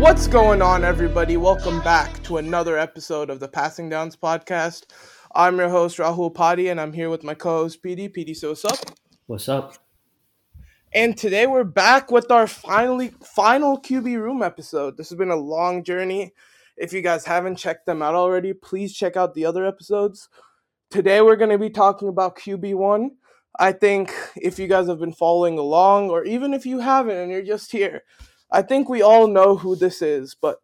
What's going on, everybody? Welcome back to another episode of the Passing Downs podcast. I'm your host, Rahul Padhi, and I'm here with my co host, PD. PD, so what's up? What's up? And today we're back with our finally final QB room episode. This has been a long journey. If you guys haven't checked them out already, please check out the other episodes. Today we're going to be talking about QB1. I think if you guys have been following along, or even if you haven't and you're just here, I think we all know who this is. But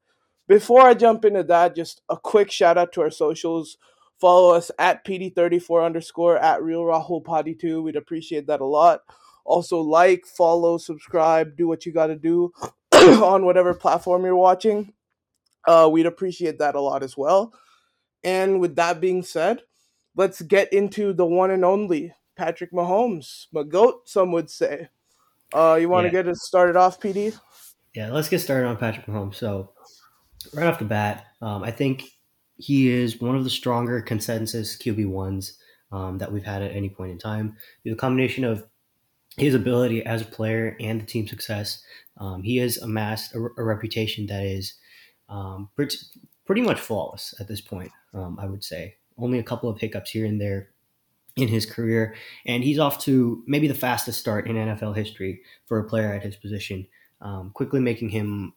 before I jump into that, just a quick shout out to our socials. Follow us at PD34 underscore at Real Rahul Padhi 2. We'd appreciate that a lot. Also, like, follow, subscribe, do what you got to do on whatever platform you're watching. Uh, we'd appreciate that a lot as well. And with that being said, let's get into the one and only Patrick Mahomes, my goat, some would say. Uh, you want to Yeah. get us started off, PD? Yeah, let's get started on Patrick Mahomes. So, right off the bat, um, I think he is one of the stronger consensus QB ones um, that we've had at any point in time. The combination of his ability as a player and the team success, um, he has amassed a, a reputation that is um, pretty, pretty much flawless at this point. Um, I would say only a couple of hiccups here and there in his career, and he's off to maybe the fastest start in NFL history for a player at his position um, quickly making him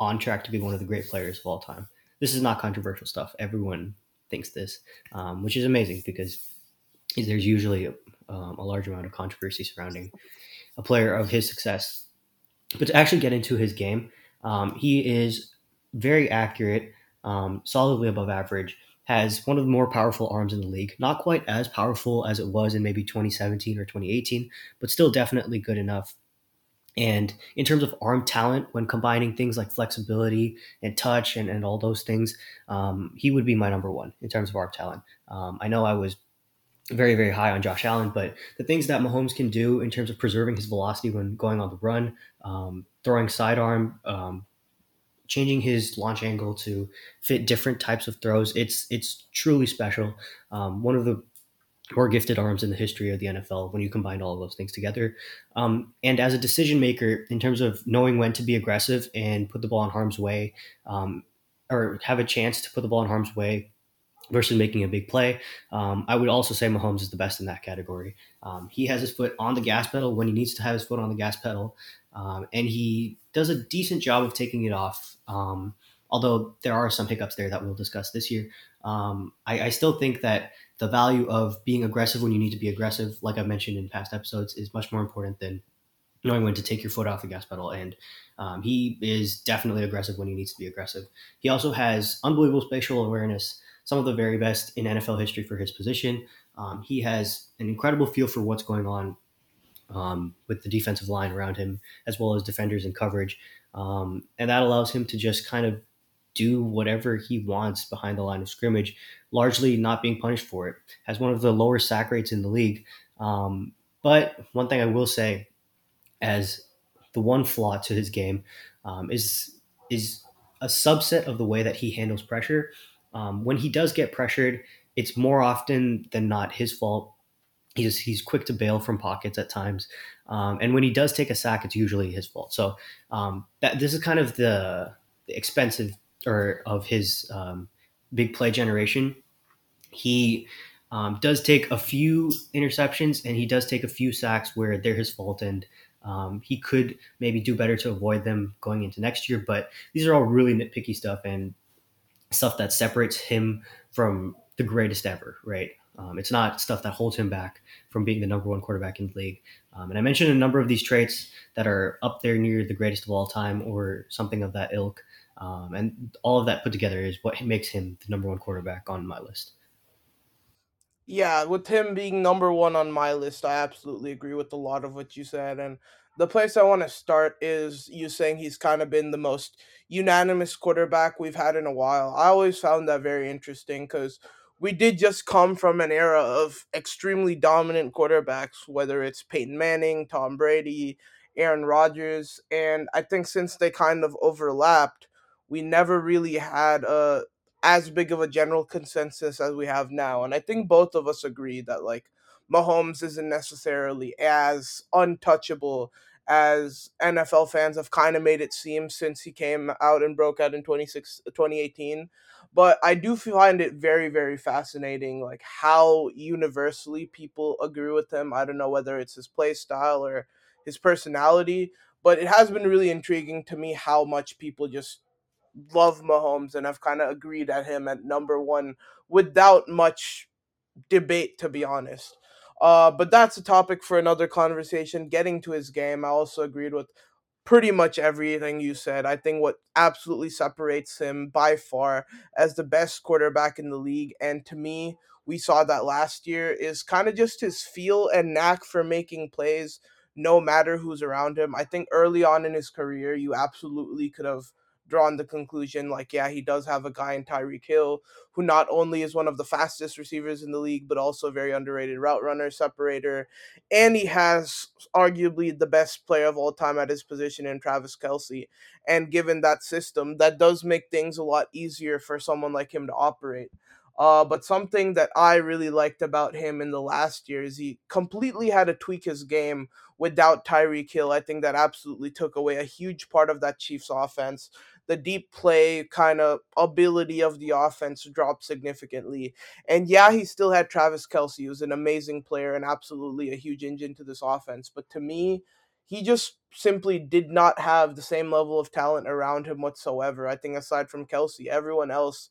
on track to be one of the great players of all time. This is not controversial stuff. Everyone thinks this, um, which is amazing because there's usually a, um, a large amount of controversy surrounding a player of his success. But to actually get into his game, um, he is very accurate, um, solidly above average, has one of the more powerful arms in the league. Not quite as powerful as it was in maybe 2017 or 2018, but still definitely good enough and in terms of arm talent, when combining things like flexibility and touch and, and all those things, um, he would be my number one in terms of arm talent. Um, I know I was very, very high on Josh Allen, but the things that Mahomes can do in terms of preserving his velocity when going on the run, um, throwing sidearm, um, changing his launch angle to fit different types of throws, it's it's truly special. Um, one of the more gifted arms in the history of the NFL when you combine all of those things together. Um, and as a decision maker, in terms of knowing when to be aggressive and put the ball in harm's way, um, or have a chance to put the ball in harm's way versus making a big play, um, I would also say Mahomes is the best in that category. Um, he has his foot on the gas pedal when he needs to have his foot on the gas pedal, um, and he does a decent job of taking it off. Um, although there are some hiccups there that we'll discuss this year, I, I still think that the value of being aggressive when you need to be aggressive, like I've mentioned in past episodes, is much more important than knowing when to take your foot off the gas pedal. And um, he is definitely aggressive when he needs to be aggressive. He also has unbelievable spatial awareness, some of the very best in NFL history for his position. Um, he has an incredible feel for what's going on um, with the defensive line around him, as well as defenders and coverage. Um, and that allows him to just kind of do whatever he wants behind the line of scrimmage, largely not being punished for it. Has one of the lower sack rates in the league. Um, but one thing I will say, as the one flaw to his game, um, is is a subset of the way that he handles pressure. Um, when he does get pressured, it's more often than not his fault. He's he's quick to bail from pockets at times, um, and when he does take a sack, it's usually his fault. So um, that this is kind of the, the expensive or of his um, big play generation. He um, does take a few interceptions and he does take a few sacks where they're his fault and um, he could maybe do better to avoid them going into next year. But these are all really nitpicky stuff and stuff that separates him from the greatest ever, right? Um, it's not stuff that holds him back from being the number one quarterback in the league. Um, and I mentioned a number of these traits that are up there near the greatest of all time or something of that ilk. Um, and all of that put together is what makes him the number one quarterback on my list. Yeah, with him being number one on my list, I absolutely agree with a lot of what you said. And the place I want to start is you saying he's kind of been the most unanimous quarterback we've had in a while. I always found that very interesting because we did just come from an era of extremely dominant quarterbacks, whether it's Peyton Manning, Tom Brady, Aaron Rodgers. And I think since they kind of overlapped, we never really had a as big of a general consensus as we have now. And I think both of us agree that like Mahomes isn't necessarily as untouchable as NFL fans have kind of made it seem since he came out and broke out in 26, 2018. But I do find it very, very fascinating, like how universally people agree with him. I don't know whether it's his play style or his personality, but it has been really intriguing to me how much people just love Mahomes and have kind of agreed at him at number one without much debate, to be honest. Uh, but that's a topic for another conversation. Getting to his game, I also agreed with pretty much everything you said. I think what absolutely separates him by far as the best quarterback in the league, and to me, we saw that last year, is kind of just his feel and knack for making plays no matter who's around him. I think early on in his career, you absolutely could have drawn the conclusion like, yeah, he does have a guy in Tyreek Hill who not only is one of the fastest receivers in the league, but also a very underrated route runner, separator, and he has arguably the best player of all time at his position in Travis Kelce. And given that system, that does make things a lot easier for someone like him to operate. Uh, but something that I really liked about him in the last year is he completely had to tweak his game without Tyreek Hill. I think that absolutely took away a huge part of that Chiefs offense the deep play kind of ability of the offense dropped significantly. And yeah, he still had Travis Kelce, who's an amazing player and absolutely a huge engine to this offense. But to me, he just simply did not have the same level of talent around him whatsoever. I think aside from Kelce, everyone else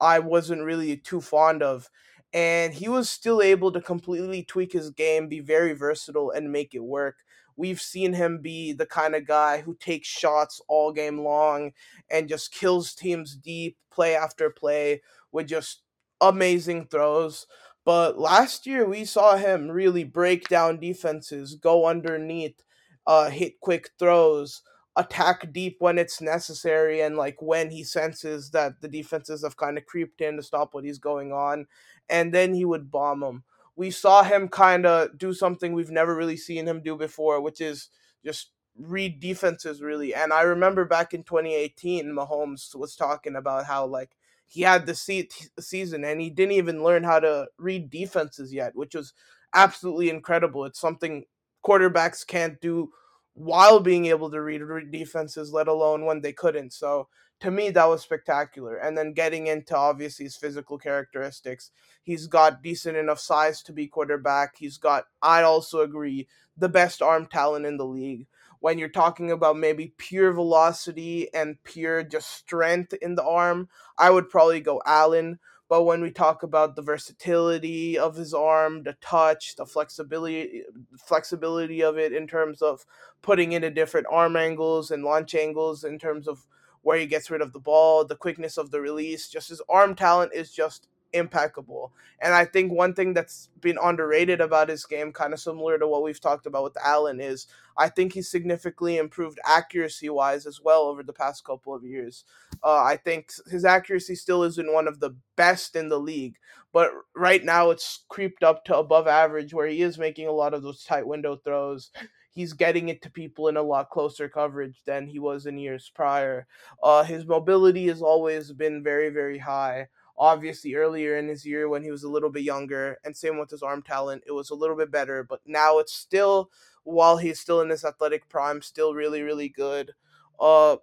I wasn't really too fond of. And he was still able to completely tweak his game, be very versatile, and make it work. We've seen him be the kind of guy who takes shots all game long and just kills teams deep, play after play, with just amazing throws. But last year, we saw him really break down defenses, go underneath, uh, hit quick throws, attack deep when it's necessary, and like when he senses that the defenses have kind of creeped in to stop what he's going on, and then he would bomb them we saw him kind of do something we've never really seen him do before, which is just read defenses really. And I remember back in 2018, Mahomes was talking about how like he had the season and he didn't even learn how to read defenses yet, which was absolutely incredible. It's something quarterbacks can't do while being able to read, defenses, let alone when they couldn't. So to me that was spectacular. And then getting into obviously his physical characteristics he's got decent enough size to be quarterback. He's got i also agree the best arm talent in the league. When you're talking about maybe pure velocity and pure just strength in the arm i would probably go allen but when we talk about the versatility of his arm the touch the flexibility flexibility of it in terms of putting into different arm angles and launch angles in terms of where he gets rid of the ball, the quickness of the release, just his arm talent is just impeccable. And I think one thing that's been underrated about his game, kind of similar to what we've talked about with Allen, is I think he's significantly improved accuracy wise as well over the past couple of years. Uh, I think his accuracy still isn't one of the best in the league, but right now it's creeped up to above average where he is making a lot of those tight window throws he's getting it to people in a lot closer coverage than he was in years prior. Uh, his mobility has always been very, very high. Obviously, earlier in his year when he was a little bit younger, and same with his arm talent, it was a little bit better. But now it's still, while he's still in his athletic prime, still really, really good. Uh,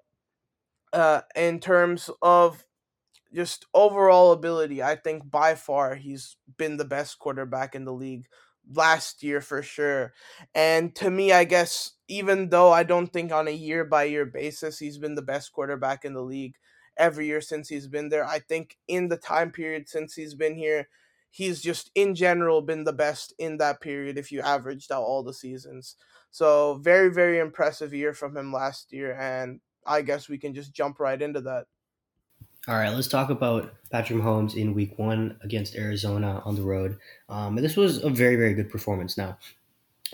uh, in terms of just overall ability, I think by far he's been the best quarterback in the league last year for sure. And to me, I guess even though I don't think on a year by year basis he's been the best quarterback in the league every year since he's been there, I think in the time period since he's been here, he's just in general been the best in that period if you averaged out all the seasons. So, very very impressive year from him last year and I guess we can just jump right into that. All right, let's talk about Patrick Mahomes in Week One against Arizona on the road. Um, this was a very, very good performance. Now,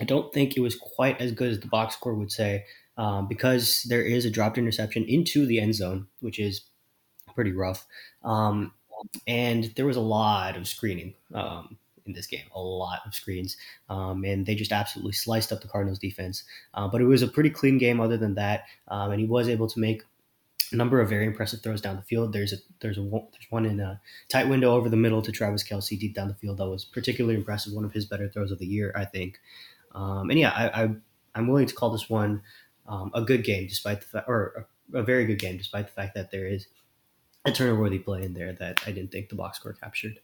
I don't think it was quite as good as the box score would say, um, because there is a dropped interception into the end zone, which is pretty rough. Um, and there was a lot of screening um, in this game, a lot of screens, um, and they just absolutely sliced up the Cardinals defense. Uh, but it was a pretty clean game, other than that, um, and he was able to make a number of very impressive throws down the field. There's a there's a there's one in a tight window over the middle to Travis Kelce deep down the field that was particularly impressive. One of his better throws of the year, I think. Um, and yeah, I, I I'm willing to call this one um, a good game, despite the fact, or a, a, very good game, despite the fact that there is a turnover worthy play in there that I didn't think the box score captured.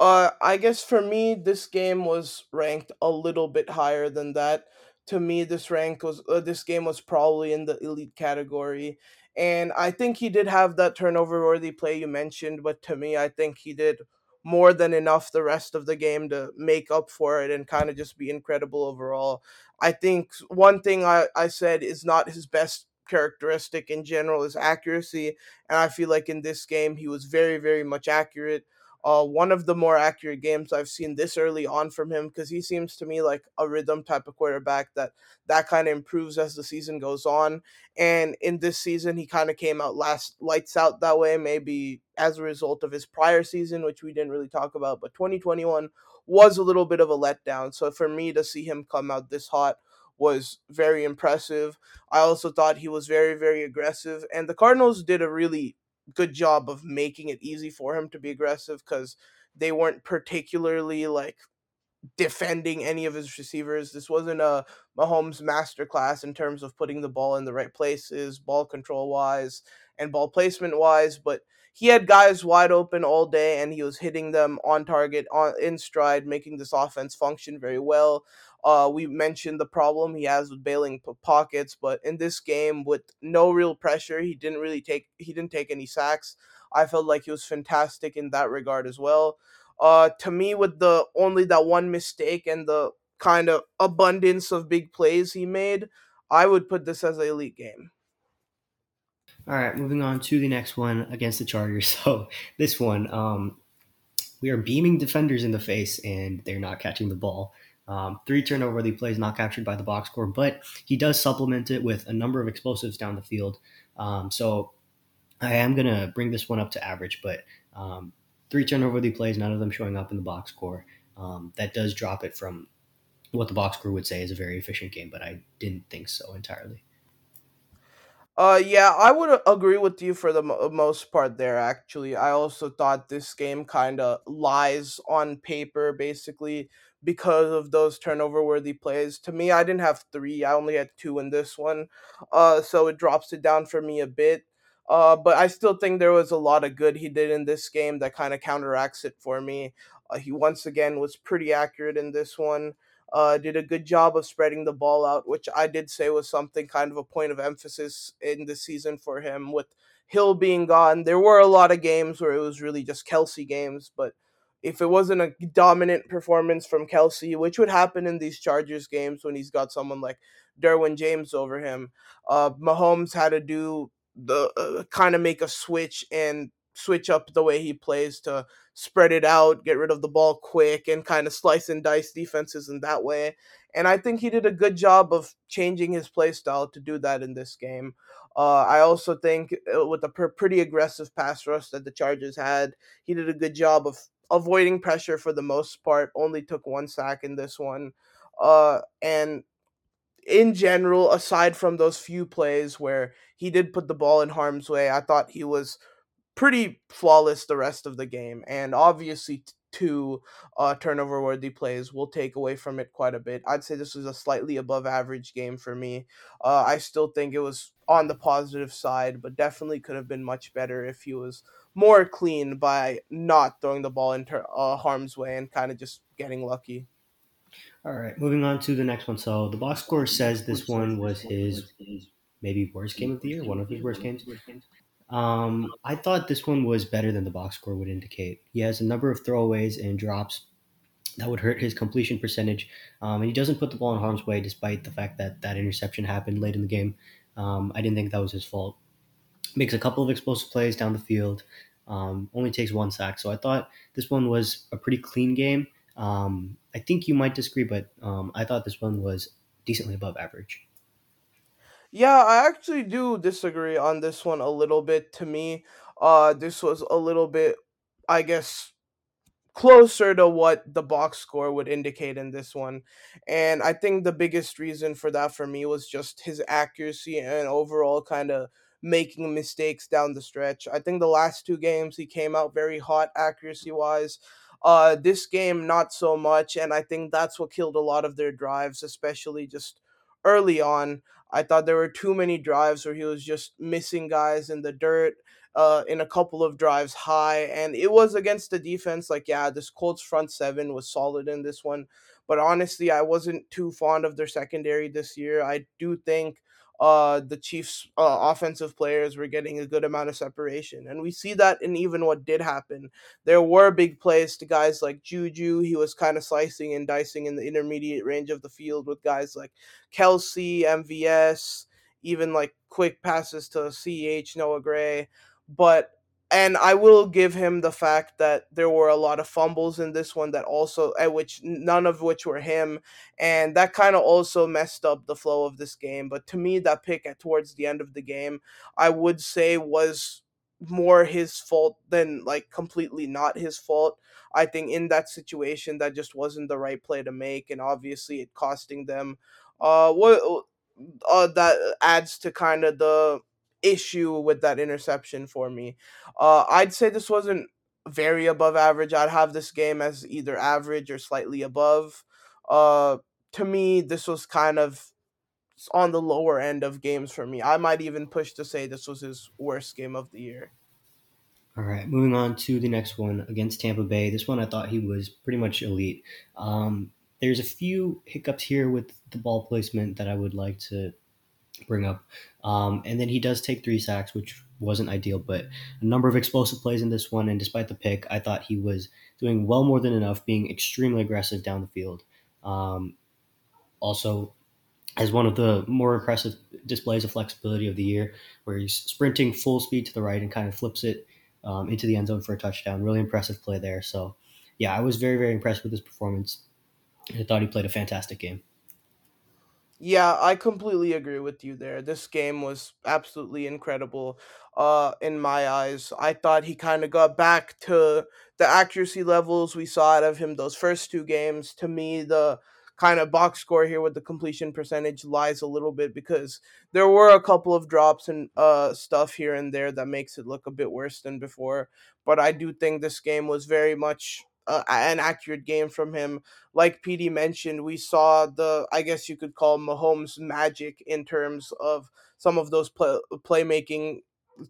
Uh, I guess for me, this game was ranked a little bit higher than that. To me, this rank was uh, this game was probably in the elite category, and I think he did have that turnover worthy play you mentioned. But to me, I think he did more than enough the rest of the game to make up for it and kind of just be incredible overall. I think one thing I, I said is not his best characteristic in general is accuracy, and I feel like in this game he was very very much accurate uh, one of the more accurate games I've seen this early on from him because he seems to me like a rhythm type of quarterback that that kind of improves as the season goes on. And in this season, he kind of came out last lights out that way, maybe as a result of his prior season, which we didn't really talk about. But 2021 was a little bit of a letdown. So for me to see him come out this hot was very impressive. I also thought he was very, very aggressive. And the Cardinals did a really good job of making it easy for him to be aggressive because they weren't particularly like defending any of his receivers. This wasn't a Mahomes masterclass in terms of putting the ball in the right places, ball control wise, and ball placement wise, but he had guys wide open all day and he was hitting them on target on in stride, making this offense function very well. Uh, we mentioned the problem he has with bailing pockets, but in this game with no real pressure, he didn't really take he didn't take any sacks. I felt like he was fantastic in that regard as well. Uh, to me, with the only that one mistake and the kind of abundance of big plays he made, I would put this as an elite game. All right, moving on to the next one against the Chargers. So this one, um, we are beaming defenders in the face, and they're not catching the ball. Um, three turnover worthy plays not captured by the box score, but he does supplement it with a number of explosives down the field. Um, so I am going to bring this one up to average, but um, three turnover worthy plays, none of them showing up in the box score. Um, that does drop it from what the box score would say is a very efficient game, but I didn't think so entirely. Uh, yeah, I would agree with you for the mo- most part there, actually. I also thought this game kind of lies on paper, basically, because of those turnover worthy plays. To me, I didn't have three, I only had two in this one. Uh, so it drops it down for me a bit. Uh, but I still think there was a lot of good he did in this game that kind of counteracts it for me. Uh, he once again was pretty accurate in this one uh, did a good job of spreading the ball out, which I did say was something kind of a point of emphasis in the season for him. With Hill being gone, there were a lot of games where it was really just Kelce games, but if it wasn't a dominant performance from Kelce, which would happen in these Chargers games when he's got someone like Derwin James over him, uh, Mahomes had to do the uh, kind of make a switch and switch up the way he plays to spread it out, get rid of the ball quick, and kind of slice and dice defenses in that way. And I think he did a good job of changing his play style to do that in this game. Uh, I also think uh, with the pretty aggressive pass rush that the Chargers had, he did a good job of avoiding pressure for the most part. Only took one sack in this one. Uh, and in general, aside from those few plays where he did put the ball in harm's way, I thought he was pretty flawless the rest of the game. And obviously, two uh, turnover worthy plays will take away from it quite a bit. I'd say this was a slightly above average game for me. Uh, I still think it was on the positive side, but definitely could have been much better if he was more clean by not throwing the ball into uh, harm's way and kind of just getting lucky. All right, moving on to the next one. So the box score says this one was his maybe worst game of the year, one of his worst games. Um, I thought this one was better than the box score would indicate. He has a number of throwaways and drops that would hurt his completion percentage, um, and he doesn't put the ball in harm's way despite the fact that that interception happened late in the game. Um, I didn't think that was his fault. Makes a couple of explosive plays down the field. Um, only takes one sack, so I thought this one was a pretty clean game. Um, I think you might disagree, but um, I thought this one was decently above average. Yeah, I actually do disagree on this one a little bit. To me, uh, this was a little bit, I guess, closer to what the box score would indicate in this one. And I think the biggest reason for that for me was just his accuracy and overall kind of making mistakes down the stretch. I think the last two games he came out very hot accuracy wise. Uh, this game, not so much, and I think that's what killed a lot of their drives, especially just early on. I thought there were too many drives where he was just missing guys in the dirt. Uh, in a couple of drives high, and it was against the defense. Like, yeah, this Colts front seven was solid in this one, but honestly, I wasn't too fond of their secondary this year. I do think uh, the Chiefs' uh, offensive players were getting a good amount of separation. And we see that in even what did happen. There were big plays to guys like Juju. He was kind of slicing and dicing in the intermediate range of the field with guys like Kelce, MVS, even like quick passes to CH, Noah Gray. But and I will give him the fact that there were a lot of fumbles in this one that also at which none of which were him. And that kind of also messed up the flow of this game. But to me that pick at towards the end of the game I would say was more his fault than like completely not his fault. I think in that situation that just wasn't the right play to make and obviously it costing them. Uh what uh, that adds to kind of the issue with that interception for me. Uh, I'd say this wasn't very above average. I'd have this game as either average or slightly above. Uh, to me, this was kind of on the lower end of games for me. I might even push to say this was his worst game of the year. All right, moving on to the next one against Tampa Bay. This one I thought he was pretty much elite. Um, there's a few hiccups here with the ball placement that I would like to bring up. Um, and then he does take three sacks, which wasn't ideal, but a number of explosive plays in this one. And despite the pick, I thought he was doing well more than enough, being extremely aggressive down the field. Um, also, as one of the more impressive displays of flexibility of the year, where he's sprinting full speed to the right and kind of flips it um, into the end zone for a touchdown. Really impressive play there. So, yeah, I was very, very impressed with his performance. I thought he played a fantastic game. Yeah, I completely agree with you there. This game was absolutely incredible uh in my eyes. I thought he kind of got back to the accuracy levels we saw out of him those first two games. To me, the kind of box score here with the completion percentage lies a little bit because there were a couple of drops and uh stuff here and there that makes it look a bit worse than before, but I do think this game was very much uh, an accurate game from him like PD mentioned, we saw the I guess you could call Mahomes magic in terms of some of those play, playmaking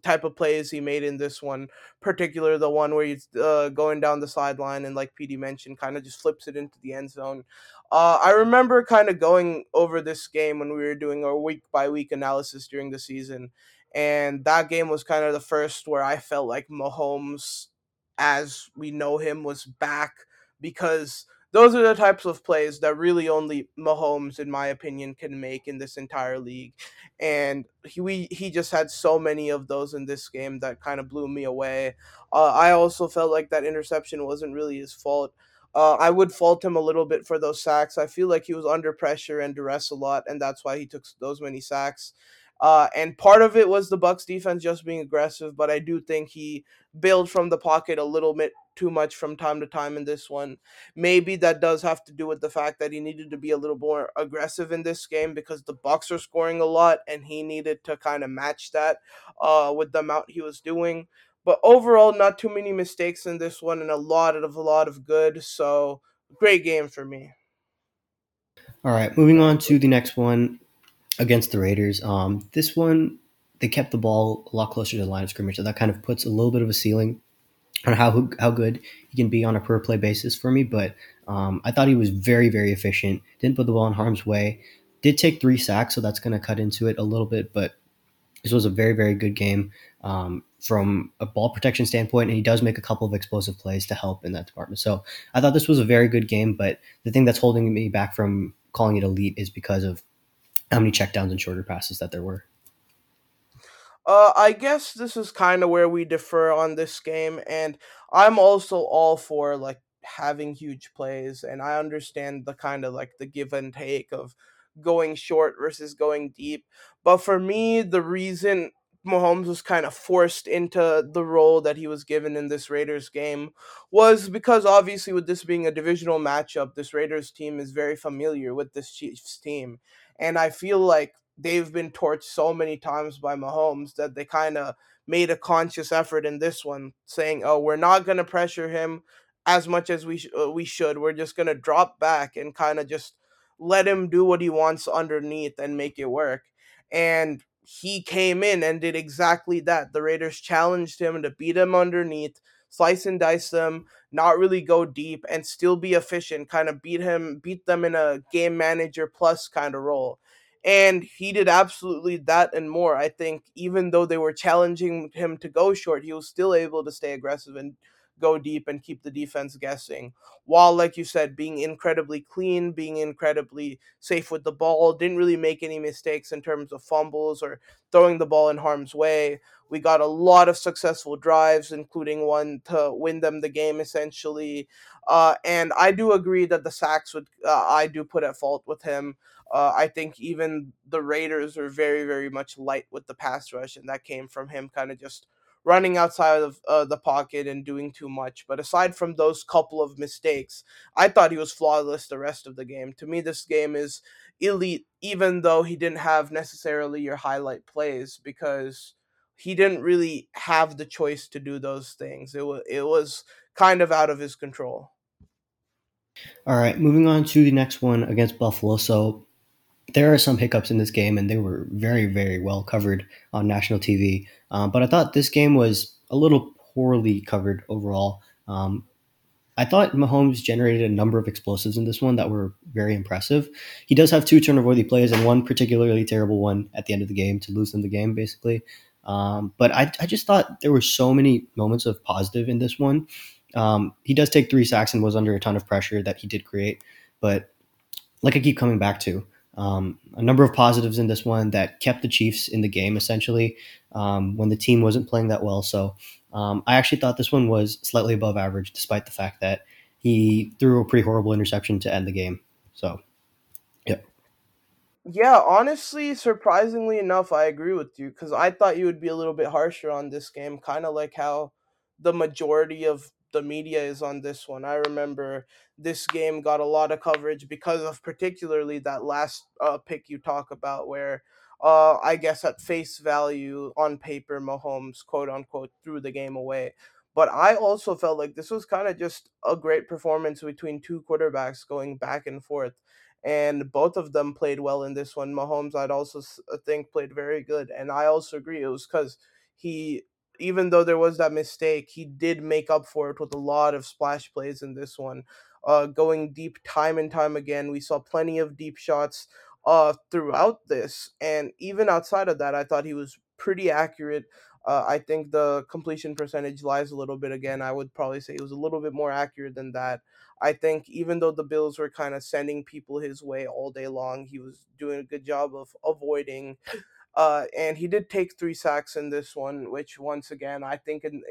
type of plays he made in this one, particular the one where he's uh, going down the sideline and like PD mentioned, kind of just flips it into the end zone. Uh, I remember kind of going over this game when we were doing our week by week analysis during the season, and that game was kind of the first where I felt like Mahomes, as we know him, was back because those are the types of plays that really only Mahomes, in my opinion, can make in this entire league. And he we, he just had so many of those in this game that kind of blew me away. Uh, I also felt like that interception wasn't really his fault. Uh, I would fault him a little bit for those sacks. I feel like he was under pressure and duress a lot, and that's why he took those many sacks. Uh, and part of it was the Bucks defense just being aggressive, but I do think he bailed from the pocket a little bit too much from time to time in this one. Maybe that does have to do with the fact that he needed to be a little more aggressive in this game because the Bucks are scoring a lot and he needed to kind of match that uh, with the amount he was doing. But overall, not too many mistakes in this one and a lot of a lot of good. So great game for me. All right, moving on to the next one against the Raiders. Um, this one, they kept the ball a lot closer to the line of scrimmage, so that kind of puts a little bit of a ceiling on how how good he can be on a per play basis for me. But um, I thought he was very very efficient. Didn't put the ball in harm's way. Did take three sacks, so that's going to cut into it a little bit. But this was a very very good game um, from a ball protection standpoint, and he does make a couple of explosive plays to help in that department. So I thought this was a very good game. But the thing that's holding me back from calling it elite is because of how many checkdowns and shorter passes that there were. Uh, I guess this is kind of where we differ on this game, and I'm also all for like having huge plays, and I understand the kind of like the give and take of going short versus going deep. But for me, the reason Mahomes was kind of forced into the role that he was given in this Raiders game was because obviously with this being a divisional matchup, this Raiders team is very familiar with this Chiefs team. And I feel like they've been torched so many times by Mahomes that they kind of made a conscious effort in this one, saying, "Oh, we're not going to pressure him." as much as we sh- uh, we should. We're just gonna drop back and kind of just let him do what he wants underneath and make it work. And he came in and did exactly that. The Raiders challenged him to beat him underneath, slice and dice them, not really go deep, and still be efficient. Kind of beat him, beat them in a game manager plus kind of role. And he did absolutely that and more. I think even though they were challenging him to go short, he was still able to stay aggressive and go deep and keep the defense guessing. While, like you said, being incredibly clean, being incredibly safe with the ball, didn't really make any mistakes in terms of fumbles or throwing the ball in harm's way. We got a lot of successful drives, including one to win them the game essentially. Uh, and I do agree that the sacks would uh, I do put at fault with him. Uh, I think even the Raiders are very, very much light with the pass rush, and that came from him kind of just running outside of uh, the pocket and doing too much. But aside from those couple of mistakes, I thought he was flawless the rest of the game. To me, this game is elite, even though he didn't have necessarily your highlight plays because he didn't really have the choice to do those things. It was it was kind of out of his control. All right, moving on to the next one against Buffalo. So there are some hiccups in this game, and they were very, very well covered on national TV. Um, but I thought this game was a little poorly covered overall. Um, I thought Mahomes generated a number of explosives in this one that were very impressive. He does have two turnover-worthy plays and one particularly terrible one at the end of the game to lose them the game, basically. Um, but I, I, just thought there were so many moments of positive in this one. Um, he does take three sacks and was under a ton of pressure that he did create. But like I keep coming back to, um, a number of positives in this one that kept the Chiefs in the game essentially um, when the team wasn't playing that well. So um, I actually thought this one was slightly above average, despite the fact that he threw a pretty horrible interception to end the game. So, yeah. Yeah, honestly, surprisingly enough, I agree with you because I thought you would be a little bit harsher on this game, kind of like how the majority of the media is on this one. I remember this game got a lot of coverage because of particularly that last uh, pick you talk about, where uh, I guess at face value on paper, Mahomes quote unquote threw the game away. But I also felt like this was kind of just a great performance between two quarterbacks going back and forth. And both of them played well in this one. Mahomes, I'd also uh, think, played very good. And I also agree it was because he even though there was that mistake, he did make up for it with a lot of splash plays in this one. Uh, going deep time and time again. We saw plenty of deep shots uh, throughout this. And even outside of that, I thought he was pretty accurate. Uh, I think the completion percentage lies a little bit again. I would probably say he was a little bit more accurate than that. I think even though the Bills were kind of sending people his way all day long, he was doing a good job of avoiding uh, and he did take three sacks in this one, which once again I think in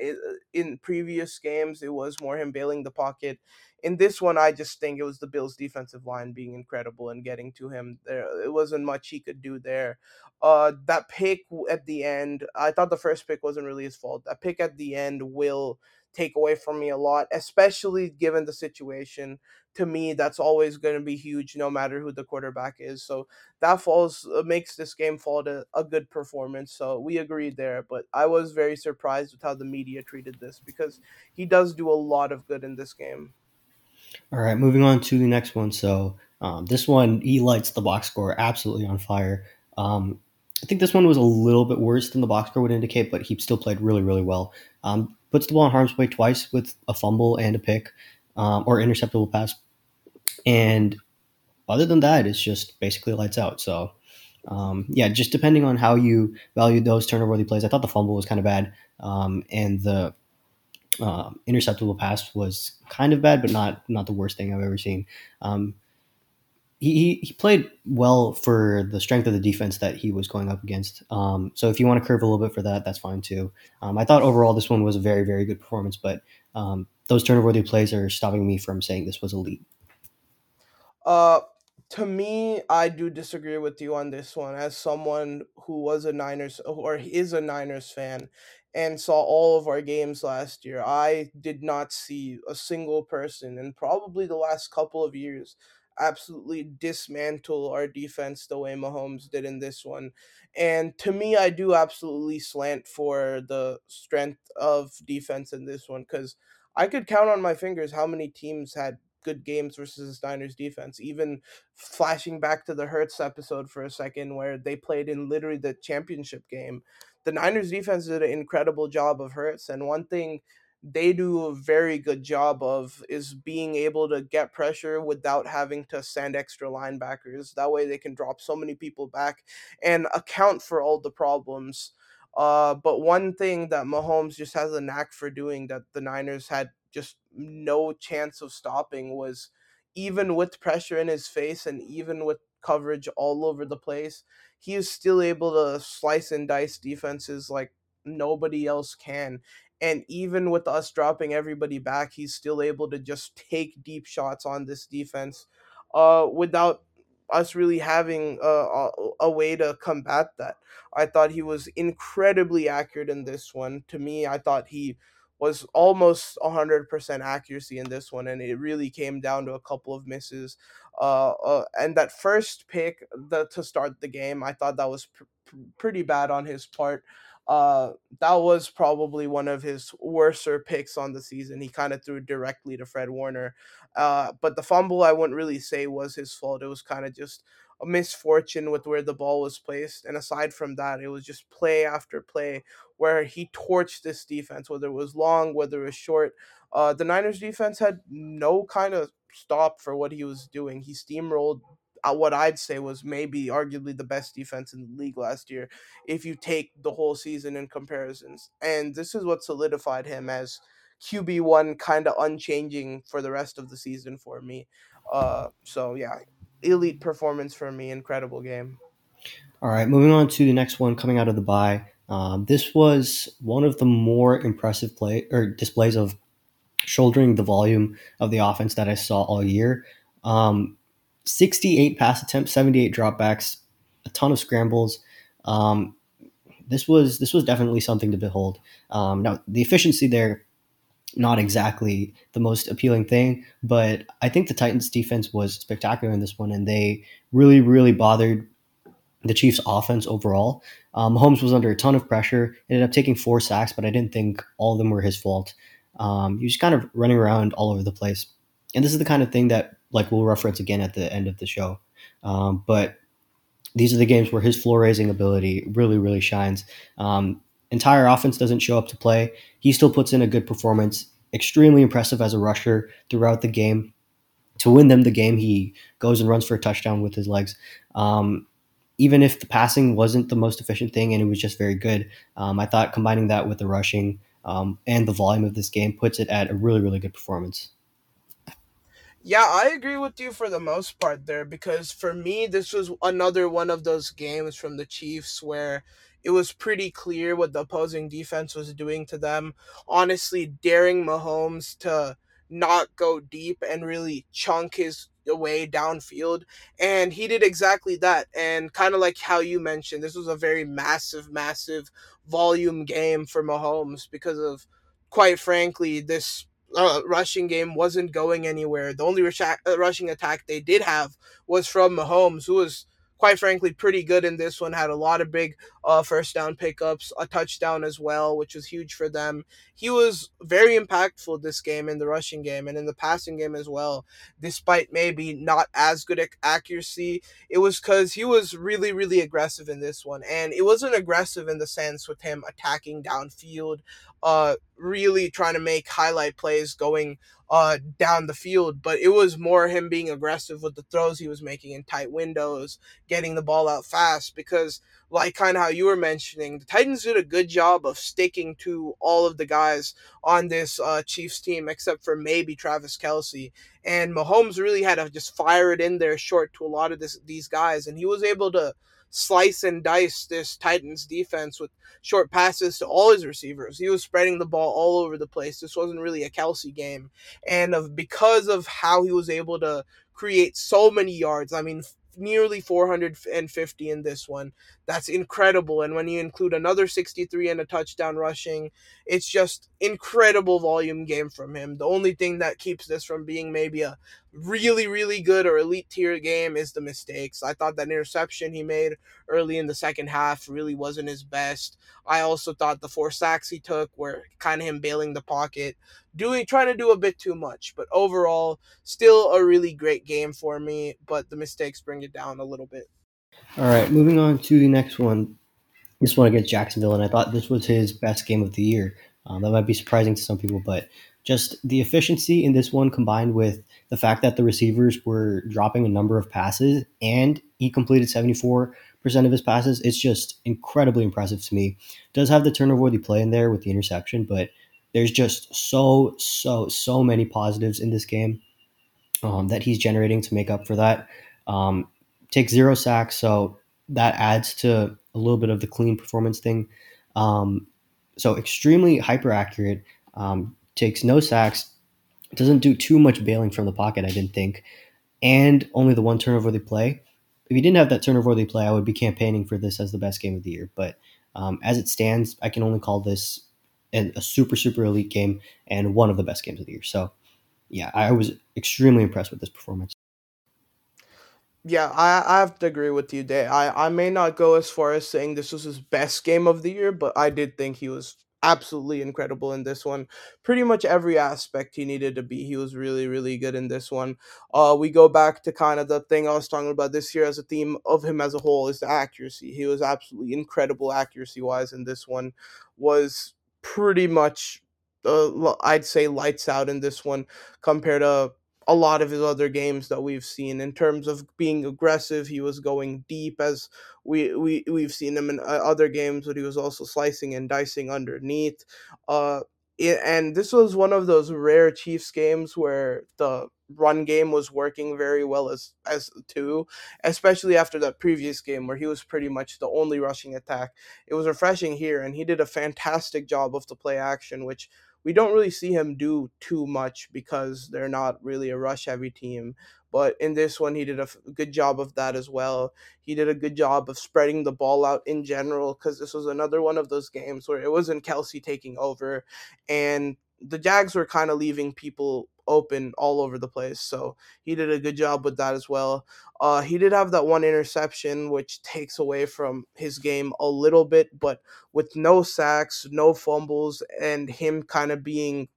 in previous games it was more him bailing the pocket. In this one, I just think it was the Bills' defensive line being incredible and getting to him. There, it wasn't much he could do there. Uh, that pick at the end, I thought the first pick wasn't really his fault. That pick at the end will take away from me a lot, especially given the situation. To me, that's always going to be huge, no matter who the quarterback is. So that falls uh, makes this game fall to a good performance. So we agreed there, but I was very surprised with how the media treated this because he does do a lot of good in this game. All right, moving on to the next one. So um, this one, he lights the box score absolutely on fire. Um, I think this one was a little bit worse than the box score would indicate, but he still played really, really well. Um, puts the ball in harm's way twice with a fumble and a pick um, or interceptable pass. And other than that, it's just basically lights out. So, um, yeah, just depending on how you value those turnover worthy plays. I thought the fumble was kind of bad, um, and the um, interceptable pass was kind of bad, but not not the worst thing I've ever seen. Um, he, he played well for the strength of the defense that he was going up against. Um, so if you want to curve a little bit for that, that's fine too. Um, I thought overall this one was a very very good performance, but um, those turnover worthy plays are stopping me from saying this was elite. Uh, to me, I do disagree with you on this one. As someone who was a Niners or is a Niners fan and saw all of our games last year, I did not see a single person in probably the last couple of years absolutely dismantle our defense the way Mahomes did in this one. And to me, I do absolutely slant for the strength of defense in this one because I could count on my fingers how many teams had good games versus the Niners defense. Even flashing back to the Hurts episode for a second, where they played in literally the championship game, the Niners defense did an incredible job of Hurts. And one thing they do a very good job of is being able to get pressure without having to send extra linebackers. That way they can drop so many people back and account for all the problems. Uh, but one thing that Mahomes just has a knack for doing that the Niners had just no chance of stopping was even with pressure in his face and even with coverage all over the place, he is still able to slice and dice defenses like nobody else can. And even with us dropping everybody back, he's still able to just take deep shots on this defense uh, without us really having a, a, a way to combat that. I thought he was incredibly accurate in this one. To me, I thought he was almost 100% accuracy in this one and it really came down to a couple of misses uh, uh and that first pick the, to start the game i thought that was pr- pr- pretty bad on his part uh that was probably one of his worser picks on the season he kind of threw directly to fred warner uh but the fumble i wouldn't really say was his fault it was kind of just a misfortune with where the ball was placed. And aside from that, it was just play after play where he torched this defense, whether it was long, whether it was short. Uh, the Niners defense had no kind of stop for what he was doing. He steamrolled what I'd say was maybe arguably the best defense in the league last year if you take the whole season in comparisons. And this is what solidified him as QB1 kind of unchanging for the rest of the season for me. Uh, so yeah, elite performance for me. Incredible game. All right, moving on to the next one coming out of the bye. Um, this was one of the more impressive play or displays of shouldering the volume of the offense that I saw all year. Um, 68 pass attempts, 78 dropbacks, a ton of scrambles. Um, this was this was definitely something to behold. Um, now the efficiency there not exactly the most appealing thing, but I think the Titans defense was spectacular in this one, and they really, really bothered the Chiefs offense overall. Um, Holmes was under a ton of pressure, ended up taking four sacks, but I didn't think all of them were his fault. Um, he was kind of running around all over the place. And this is the kind of thing that like we'll reference again at the end of the show. Um, but these are the games where his floor raising ability really, really shines. Um, entire offense doesn't show up to play, he still puts in a good performance. Extremely impressive as a rusher throughout the game. To win them the game, he goes and runs for a touchdown with his legs. Um, even if the passing wasn't the most efficient thing and it was just very good, um, I thought combining that with the rushing um, and the volume of this game puts it at a really, really good performance. Yeah, I agree with you for the most part there because for me, this was another one of those games from the Chiefs where it was pretty clear what the opposing defense was doing to them. Honestly, daring Mahomes to not go deep and really chunk his way downfield. And he did exactly that. And kind of like how you mentioned, this was a very massive, massive volume game for Mahomes because of, quite frankly, this uh, rushing game wasn't going anywhere. The only uh, rushing attack they did have was from Mahomes, who was quite frankly pretty good in this one. Had a lot of big uh, first down pickups, a touchdown as well, which was huge for them. He was very impactful this game in the rushing game and in the passing game as well. Despite maybe not as good accuracy, it was because he was really really aggressive in this one, and it wasn't aggressive in the sense with him attacking downfield, uh, really trying to make highlight plays going uh, down the field, but it was more him being aggressive with the throws he was making in tight windows, getting the ball out fast. Because, like kind of how you were mentioning, the Titans did a good job of sticking to all of the guys on this uh, Chiefs team, except for maybe Travis Kelce. And Mahomes really had to just fire it in there short to a lot of this, these guys, and he was able to slice and dice this Titans defense with short passes to all his receivers. He was spreading the ball all over the place. This wasn't really a Kelce game. And of because of how he was able to create so many yards, I mean nearly 450 in this one. That's incredible. And when you include another 63 and a touchdown rushing, it's just incredible volume game from him. The only thing that keeps this from being maybe a really, really good or elite tier game is the mistakes. I thought that interception he made early in the second half really wasn't his best. I also thought the four sacks he took were kind of him bailing the pocket, doing trying to do a bit too much. But overall, still a really great game for me. But the mistakes bring it down a little bit. All right, moving on to the next one. This one against Jacksonville, and I thought this was his best game of the year. Um, that might be surprising to some people, but just the efficiency in this one combined with the fact that the receivers were dropping a number of passes and he completed 74% of his passes, it's just incredibly impressive to me. Does have the turnover worthy play in there with the interception, but there's just so, so, so many positives in this game um, that he's generating to make up for that. Um, takes zero sacks, so that adds to a little bit of the clean performance thing. Um, so extremely hyper accurate. Um, takes no sacks. Doesn't do too much bailing from the pocket, I didn't think, and only the one turnover they play. If he didn't have that turnover they play, I would be campaigning for this as the best game of the year. But um, as it stands, I can only call this a super super elite game and one of the best games of the year. So yeah, I was extremely impressed with this performance. Yeah, I, I have to agree with you, Day. I, I may not go as far as saying this was his best game of the year, but I did think he was absolutely incredible in this one. Pretty much every aspect he needed to be, he was really, really good in this one. Uh, we go back to kind of the thing I was talking about this year as a theme of him as a whole is the accuracy. He was absolutely incredible accuracy wise in this one. Was pretty much, uh, I'd say, lights out in this one compared to a lot of his other games that we've seen in terms of being aggressive. He was going deep as we we we've seen him in uh, other games, but he was also slicing and dicing underneath. Uh, it, and this was one of those rare Chiefs games where the run game was working very well as as two, especially after that previous game where he was pretty much the only rushing attack. It was refreshing here, and he did a fantastic job of the play action, which we don't really see him do too much because they're not really a rush heavy team. But in this one, he did a good job of that as well. He did a good job of spreading the ball out in general because this was another one of those games where it wasn't Kelce taking over and the Jags were kind of leaving people open all over the place. So he did a good job with that as well. Uh, he did have that one interception, which takes away from his game a little bit, but with no sacks, no fumbles, and him kind of being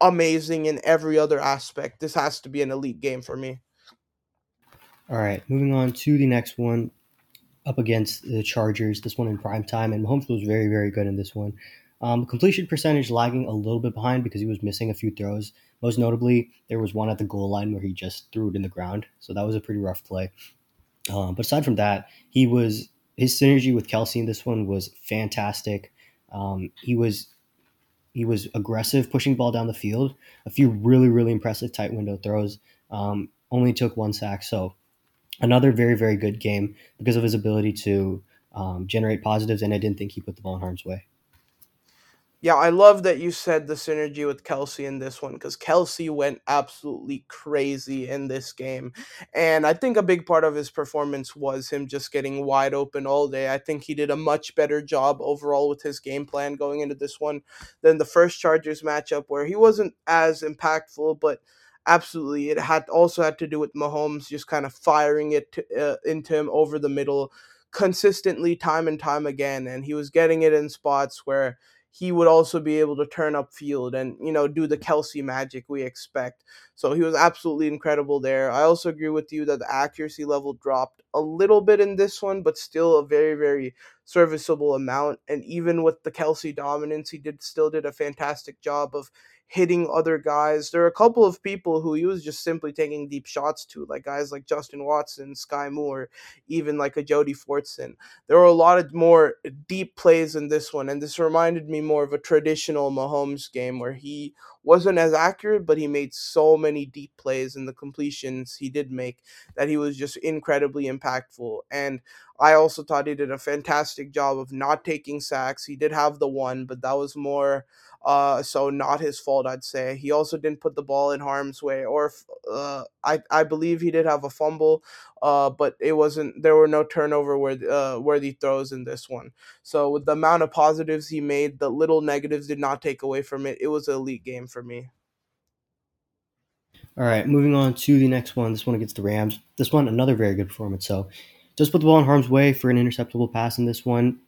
amazing in every other aspect, this has to be an elite game for me. All right, moving on to the next one up against the Chargers, this one in prime time, and Mahomes was very, very good in this one. Um, completion percentage lagging a little bit behind because he was missing a few throws. Most notably, there was one at the goal line where he just threw it in the ground, so that was a pretty rough play. Um, but aside from that, he was his synergy with Kelce in this one was fantastic. Um, he was he was aggressive, pushing ball down the field. A few really really impressive tight window throws. Um, only took one sack, so another very very good game because of his ability to um, generate positives. And I didn't think he put the ball in harm's way. Yeah, I love that you said the synergy with Kelce in this one because Kelce went absolutely crazy in this game. And I think a big part of his performance was him just getting wide open all day. I think he did a much better job overall with his game plan going into this one than the first Chargers matchup, where he wasn't as impactful, but absolutely it had also had to do with Mahomes just kind of firing it to, uh, into him over the middle consistently time and time again. And he was getting it in spots where he would also be able to turn up field and you know do the mm. Kelce magic we expect. So he was absolutely incredible there. I also agree with you that the accuracy level dropped a little bit in this one, but still a very very serviceable amount. And even with the Kelce dominance, he did still did a fantastic job of hitting other guys. There are a couple of people who he was just simply taking deep shots to, like guys like Justin Watson, Sky Moore, even like a Jody Fortson. There were a lot of more deep plays in this one, and this reminded me more of a traditional Mahomes game where he wasn't as accurate, but he made so many deep plays in the completions he did make that he was just incredibly impactful. And I also thought he did a fantastic job of not taking sacks. He did have the one, but that was more Uh, so not his fault, I'd say. He also didn't put the ball in harm's way, or uh, I I believe he did have a fumble, uh, but it wasn't. There were no turnover worthy uh, worthy throws in this one. So with the amount of positives he made, the little negatives did not take away from it. It was an elite game for me. All right, moving on to the next one. This one against the Rams. This one, another very good performance. So, just put the ball in harm's way for an interceptable pass in this one.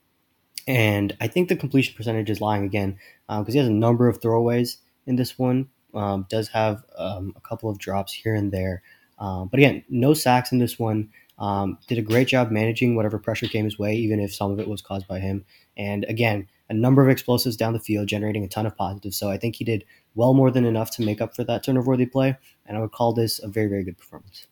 And I think the completion percentage is lying again because um, he has a number of throwaways in this one. Um, does have um, a couple of drops here and there. Um, but again, no sacks in this one. Um, did a great job managing whatever pressure came his way, even if some of it was caused by him. And again, a number of explosives down the field, generating a ton of positives. So I think he did well more than enough to make up for that turnover worthy play. And I would call this a very, very good performance.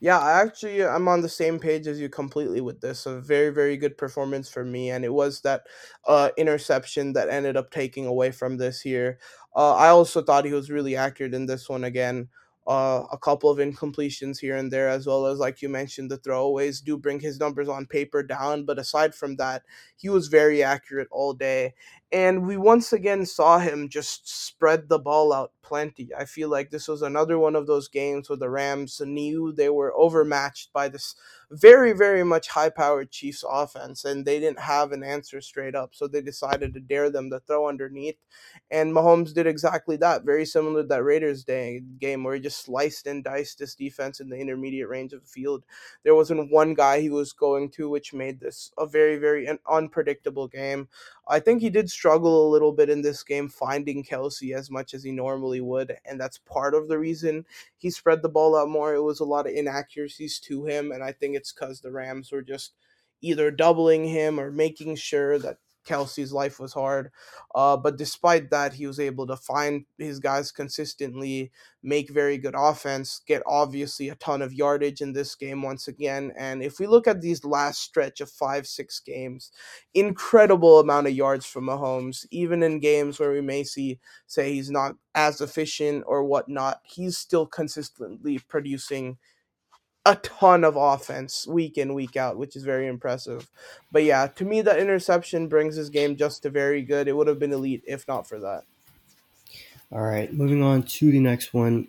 Yeah, I actually I'm on the same page as you completely with this. A very very good performance for me, and it was that uh, interception that ended up taking away from this here. Uh, I also thought he was really accurate in this one again. Uh, a couple of incompletions here and there, as well as like you mentioned, the throwaways do bring his numbers on paper down. But aside from that, he was very accurate all day, and we once again saw him just spread the ball out plenty. I feel like this was another one of those games where the Rams knew they were overmatched by this very, very much high powered Chiefs offense, and they didn't have an answer straight up. So they decided to dare them to throw underneath. And Mahomes did exactly that, very similar to that Raiders day game where he just sliced and diced this defense in the intermediate range of the field. There wasn't one guy he was going to, which made this a very, very unpredictable game. I think he did struggle a little bit in this game finding Kelce as much as he normally would, and that's part of the reason he spread the ball out more. It was a lot of inaccuracies to him, and I think it's because the Rams were just either doubling him or making sure that Kelce's life was hard. Uh, but despite that, he was able to find his guys consistently, make very good offense, get obviously a ton of yardage in this game once again. And if we look at these last stretch of five, six games, incredible amount of yards from Mahomes, even in games where we may see, say, he's not as efficient or whatnot, he's still consistently producing a ton of offense week in week out, which is very impressive. But yeah, to me, that interception brings his game just to very good. It would have been elite if not for that. All right, moving on to the next one.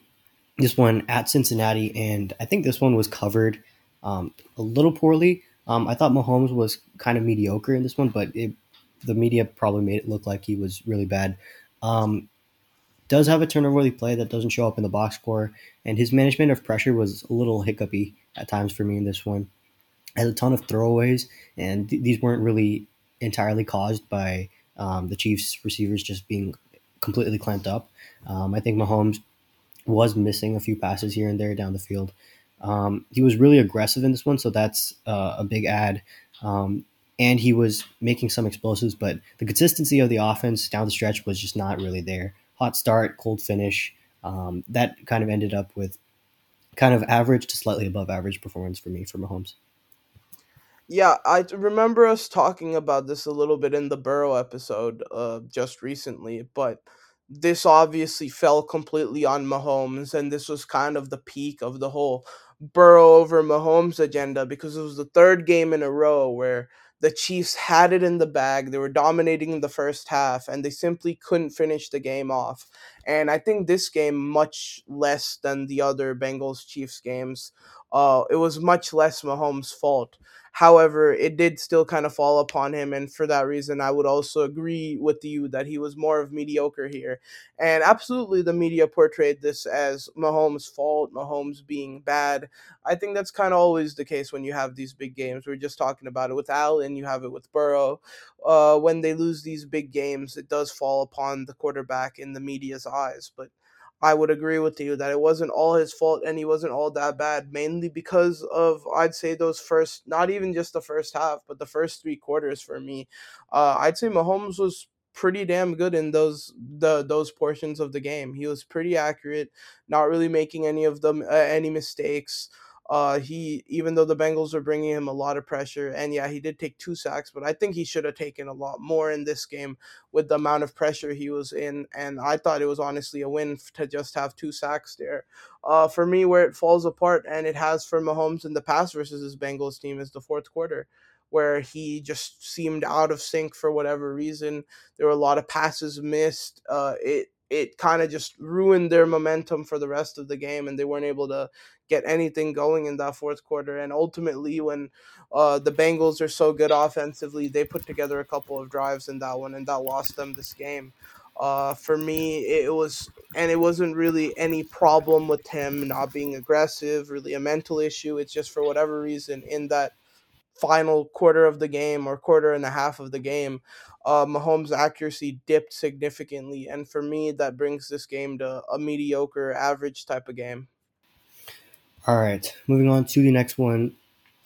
This one at Cincinnati, and I think this one was covered um, a little poorly. Um, I thought Mahomes was kind of mediocre in this one, but it, the media probably made it look like he was really bad. Um, does have a turnover-worthy play that doesn't show up in the box score, and his management of pressure was a little hiccupy at times for me in this one. Had a ton of throwaways, and th- these weren't really entirely caused by um, the Chiefs receivers just being completely clamped up. Um, I think Mahomes was missing a few passes here and there down the field. Um, he was really aggressive in this one, so that's uh, a big add. Um, and he was making some explosives, but the consistency of the offense down the stretch was just not really there hot start, cold finish. Um, that kind of ended up with kind of average to slightly above average performance for me for Mahomes. Yeah, I remember us talking about this a little bit in the Burrow episode uh, just recently, but this obviously fell completely on Mahomes, and this was kind of the peak of the whole Burrow over Mahomes agenda because it was the third game in a row where the Chiefs had it in the bag. They were dominating in the first half, and they simply couldn't finish the game off. And I think this game, much less than the other Bengals Chiefs games, uh, it was much less Mahomes' fault. However, it did still kind of fall upon him, and for that reason, I would also agree with you that he was more of mediocre here. And absolutely, the media portrayed this as Mahomes' fault, Mahomes being bad. I think that's kind of always the case when you have these big games. We are just talking about it with Allen, you have it with Burrow. Uh, when they lose these big games, it does fall upon the quarterback in the media's eyes. But I would agree with you that it wasn't all his fault and he wasn't all that bad, mainly because of, I'd say, those first, not even just the first half, but the first three quarters for me. Uh, I'd say Mahomes was pretty damn good in those the those portions of the game. He was pretty accurate, not really making any of them uh, any mistakes. Uh, he even though the Bengals were bringing him a lot of pressure, and yeah, he did take two sacks, but I think he should have taken a lot more in this game with the amount of pressure he was in. And I thought it was honestly a win to just have two sacks there. Uh, for me, where it falls apart, and it has for Mahomes in the past versus his Bengals team, is the fourth quarter. where he just seemed out of sync for whatever reason. There were a lot of passes missed. Uh, it it kind of just ruined their momentum for the rest of the game, and they weren't able to get anything going in that fourth quarter. And ultimately, when uh, the Bengals are so good offensively, they put together a couple of drives in that one, and that lost them this game. Uh, for me, it was, and it wasn't really any problem with him not being aggressive, really a mental issue. It's just for whatever reason in that final quarter of the game or quarter and a half of the game, uh, Mahomes' accuracy dipped significantly, and for me, that brings this game to a mediocre, average type of game. All right, moving on to the next one.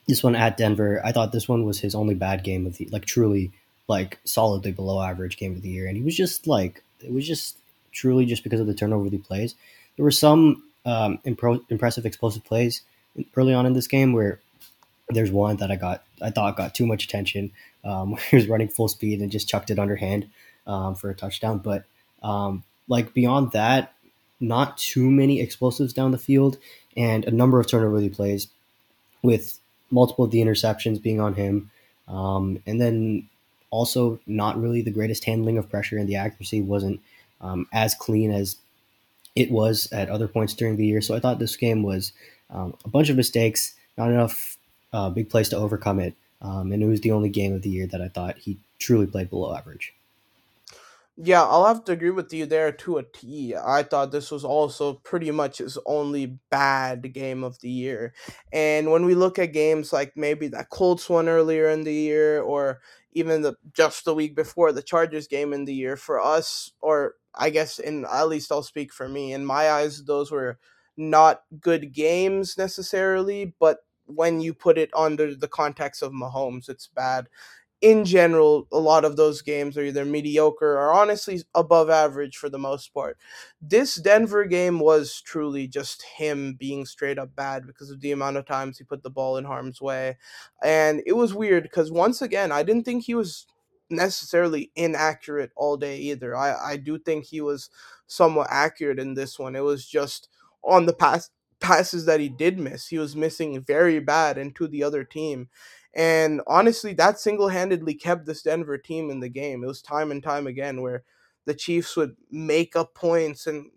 This one at Denver, I thought this one was his only bad game of the like truly like solidly below average game of the year, and he was just like it was just truly just because of the turnover he plays. There were some um, impro- impressive explosive plays early on in this game where there's one that I got I thought got too much attention. Um, he was running full speed and just chucked it underhand um, for a touchdown. But um, like beyond that, not too many explosives down the field and a number of turnover plays with multiple of the interceptions being on him. Um, and then also not really the greatest handling of pressure and the accuracy wasn't um, as clean as it was at other points during the year. So I thought this game was um, a bunch of mistakes, not enough uh, big plays to overcome it. Um, and it was the only game of the year that I thought he truly played below average. Yeah, I'll have to agree with you there to a T. I thought this was also pretty much his only bad game of the year. And when we look at games like maybe that Colts one earlier in the year or even the just the week before the Chargers game in the year for us or I guess in at least I'll speak for me. In my eyes those were not good games necessarily, but when you put it under the context of Mahomes, it's bad. In general, a lot of those games are either mediocre or honestly above average for the most part. This Denver game was truly just him being straight up bad because of the amount of times he put the ball in harm's way. And it was weird because once again, I didn't think he was necessarily inaccurate all day either. I, I do think he was somewhat accurate in this one. It was just on the pass passes that he did miss. He was missing very bad into the other team. And honestly, that single handedly kept this Denver team in the game. It was time and time again where the Chiefs would make up points and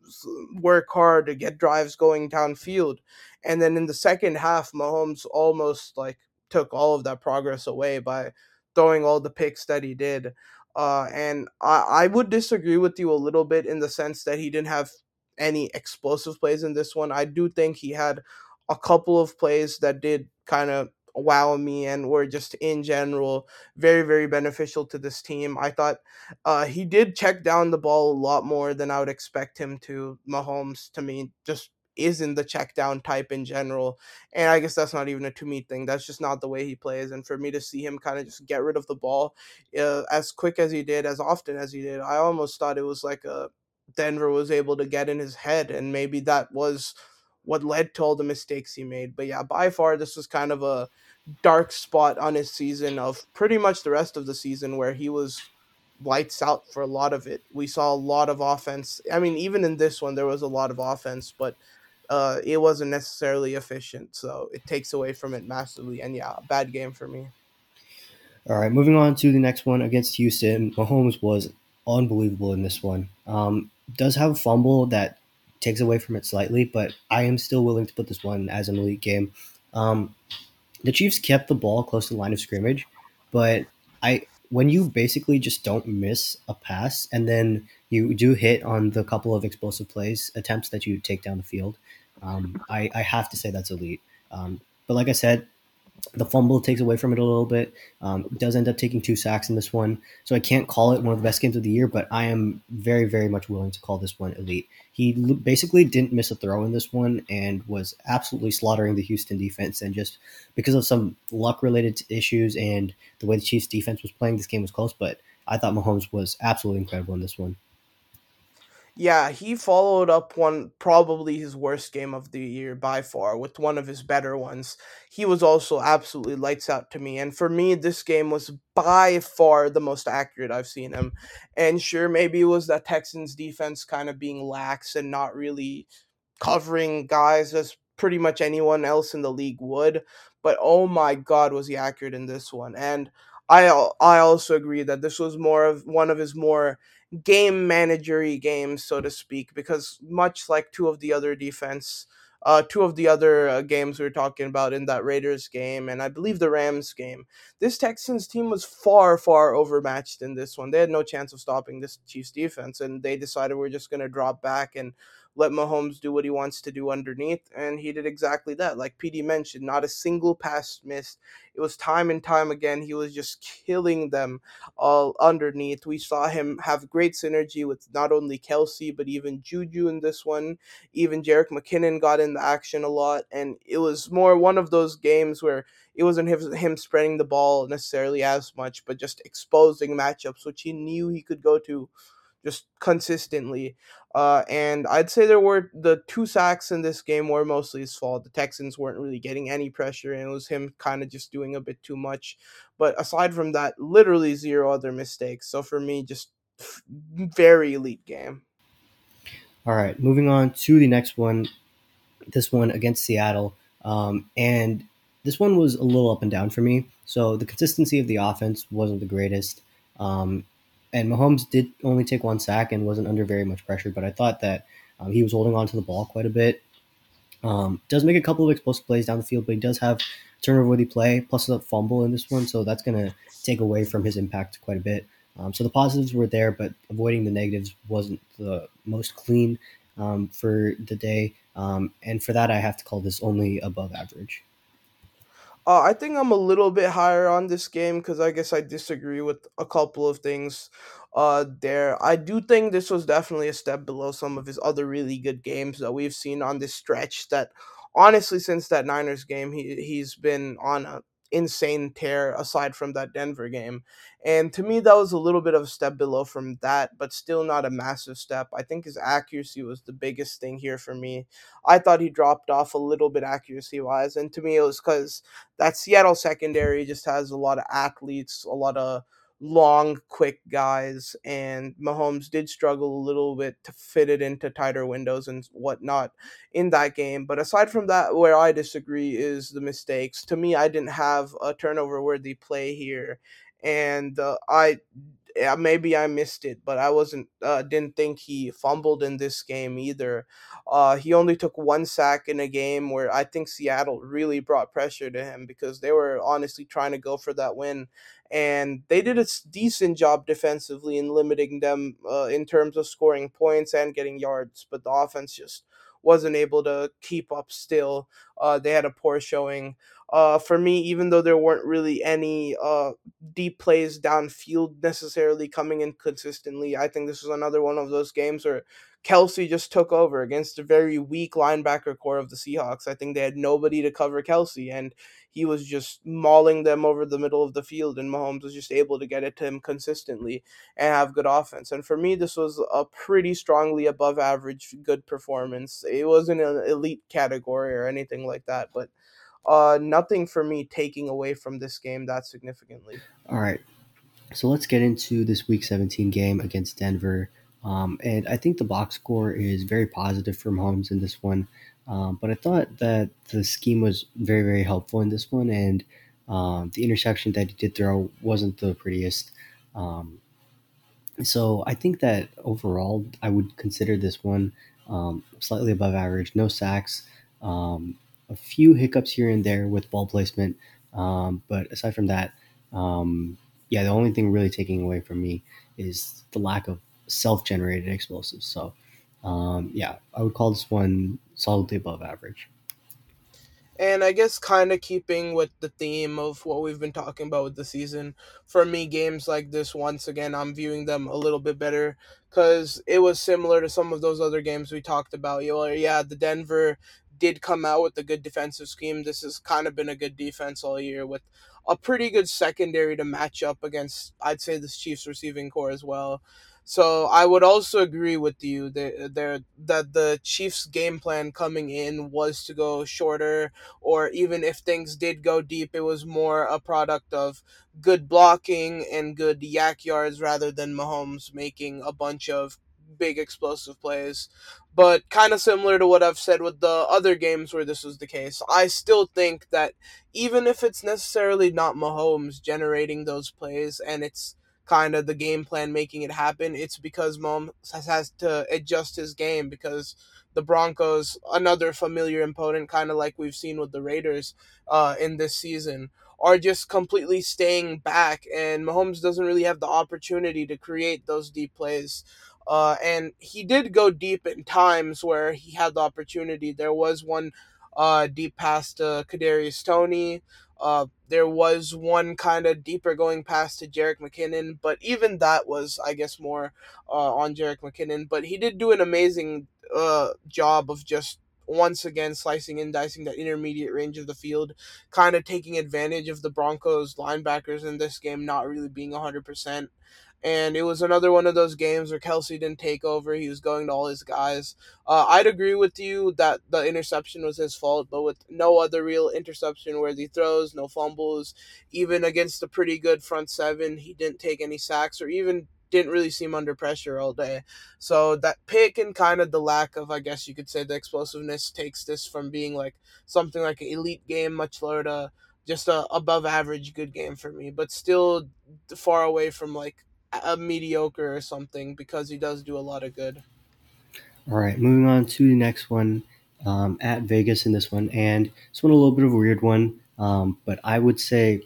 work hard to get drives going downfield. And then in the second half, Mahomes almost like took all of that progress away by throwing all the picks that he did. Uh, and I, I would disagree with you a little bit in the sense that he didn't have any explosive plays in this one. I do think he had a couple of plays that did kind of wow me and were just in general very very beneficial to this team. I thought uh, he did check down the ball a lot more than I would expect him to. Mahomes to me just isn't the check down type in general. And I guess that's not even a to me thing. That's just not the way he plays. And for me to see him kind of just get rid of the ball uh, as quick as he did, as often as he did, I almost thought it was like a Denver was able to get in his head, and maybe that was what led to all the mistakes he made. But yeah, by far, this was kind of a dark spot on his season of pretty much the rest of the season where he was lights out for a lot of it. We saw a lot of offense. I mean, even in this one, there was a lot of offense, but uh, it wasn't necessarily efficient. So it takes away from it massively. And yeah, bad game for me. All right, moving on to the next one against Houston. Mahomes was unbelievable in this one. Um, does have a fumble that takes away from it slightly, but I am still willing to put this one as an elite game. Um, the Chiefs kept the ball close to the line of scrimmage, but I when you basically just don't miss a pass and then you do hit on the couple of explosive plays attempts that you take down the field, um, I, I, have to say that's elite. Um, but like I said, the fumble takes away from it a little bit. Um, does end up taking two sacks in this one, so I can't call it one of the best games of the year. But I am very, very much willing to call this one elite. He basically didn't miss a throw in this one and was absolutely slaughtering the Houston defense. And just because of some luck related issues and the way the Chiefs defense was playing, this game was close. But I thought Mahomes was absolutely incredible in this one. Yeah, he followed up one probably his worst game of the year by far with one of his better ones. He was also absolutely lights out to me. And for me, this game was by far the most accurate I've seen him. And sure, maybe it was that Texans defense kind of being lax and not really covering guys as pretty much anyone else in the league would. But oh my God, was he accurate in this one? And I I also agree that this was more of one of his more game managery games, so to speak, because much like two of the other defense, uh, two of the other uh, games we were talking about in that Raiders game, and I believe the Rams game, this Texans team was far, far overmatched in this one. They had no chance of stopping this Chiefs defense, and they decided we're just going to drop back and let Mahomes do what he wants to do underneath, and he did exactly that. Like PD mentioned, not a single pass missed. It was time and time again. He was just killing them all underneath. We saw him have great synergy with not only Kelce, but even Juju in this one. Even Jerick McKinnon got in the action a lot, and it was more one of those games where it wasn't him spreading the ball necessarily as much, but just exposing matchups, which he knew he could go to just consistently. Uh, and I'd say there were the two sacks in this game were mostly his fault. The Texans weren't really getting any pressure, and it was him kind of just doing a bit too much. But aside from that, literally zero other mistakes. So for me, just very elite game. All right, moving on to the next one. This one against Seattle, um, and this one was a little up and down for me. So the consistency of the offense wasn't the greatest. Um, and Mahomes did only take one sack and wasn't under very much pressure, but I thought that um, he was holding on to the ball quite a bit. Um, does make a couple of explosive plays down the field, but he does have turnover worthy play plus a fumble in this one, so that's going to take away from his impact quite a bit. Um, so the positives were there, but avoiding the negatives wasn't the most clean um, for the day. Um, and for that, I have to call this only above average. Uh, I think I'm a little bit higher on this game because I guess I disagree with a couple of things uh, there. I do think this was definitely a step below some of his other really good games that we've seen on this stretch. That honestly, since that Niners game, he he's been on a insane tear aside from that Denver game. And to me, that was a little bit of a step below from that, but still not a massive step. I think his accuracy was the biggest thing here for me. I thought he dropped off a little bit accuracy wise. And to me, it was because that Seattle secondary just has a lot of athletes, a lot of long, quick guys, and Mahomes did struggle a little bit to fit it into tighter windows and whatnot in that game. But aside from that, where I disagree is the mistakes. To me, I didn't have a turnover worthy play here, and uh, I yeah, maybe I missed it, but I wasn't uh, didn't think he fumbled in this game either. Uh, he only took one sack in a game where I think Seattle really brought pressure to him because they were honestly trying to go for that win, and they did a decent job defensively in limiting them uh, in terms of scoring points and getting yards. But the offense just wasn't able to keep up. Still, uh, they had a poor showing. Uh, for me, even though there weren't really any uh, deep plays downfield necessarily coming in consistently, I think this was another one of those games where Kelce just took over against a very weak linebacker corps of the Seahawks. I think they had nobody to cover Kelce, and he was just mauling them over the middle of the field, and Mahomes was just able to get it to him consistently and have good offense. And for me, this was a pretty strongly above average good performance. It wasn't an elite category or anything like that, but uh, nothing for me taking away from this game that significantly. All right. So let's get into this week 17 game against Denver. Um, and I think the box score is very positive for Mahomes in this one. Um, but I thought that the scheme was very, very helpful in this one. And um, the interception that he did throw wasn't the prettiest. Um, so I think that overall, I would consider this one um, slightly above average. No sacks, um, a few hiccups here and there with ball placement. but aside from that, yeah, the only thing really taking away from me is the lack of self-generated explosives. So, um, yeah, I would call this one solidly above average. And I guess kind of keeping with the theme of what we've been talking about with the season, for me, games like this, once again, I'm viewing them a little bit better because it was similar to some of those other games we talked about. You know, yeah, the Denver did come out with a good defensive scheme. This has kind of been a good defense all year with a pretty good secondary to match up against, I'd say, this Chiefs receiving corps as well. So I would also agree with you that uh, there that the Chiefs' game plan coming in was to go shorter, or even if things did go deep, it was more a product of good blocking and good YAC yards rather than Mahomes making a bunch of big explosive plays. But kind of similar to what I've said with the other games where this was the case, I still think that even if it's necessarily not Mahomes generating those plays and it's kind of the game plan making it happen, it's because Mahomes has, to adjust his game because the Broncos, another familiar opponent, kind of like we've seen with the Raiders uh, in this season, are just completely staying back, and Mahomes doesn't really have the opportunity to create those deep plays. Uh, and he did go deep in times where he had the opportunity. There was one uh, deep pass to Kadarius Toney. Uh, there was one kind of deeper going pass to Jerick McKinnon, but even that was, I guess, more uh, on Jerick McKinnon. But he did do an amazing uh, job of just once again slicing and dicing that intermediate range of the field, kind of taking advantage of the Broncos linebackers in this game not really being 100%. And it was another one of those games where Kelce didn't take over. He was going to all his guys. Uh, I'd agree with you that the interception was his fault, but with no other real interception worthy throws, no fumbles, even against a pretty good front seven, he didn't take any sacks or even didn't really seem under pressure all day. So that pick and kind of the lack of, I guess you could say, the explosiveness takes this from being like something like an elite game, much lower to just a above average good game for me, but still far away from like a mediocre or something because he does do a lot of good. All right, moving on to the next one um, at Vegas in this one, and this one a little bit of a weird one, um, but I would say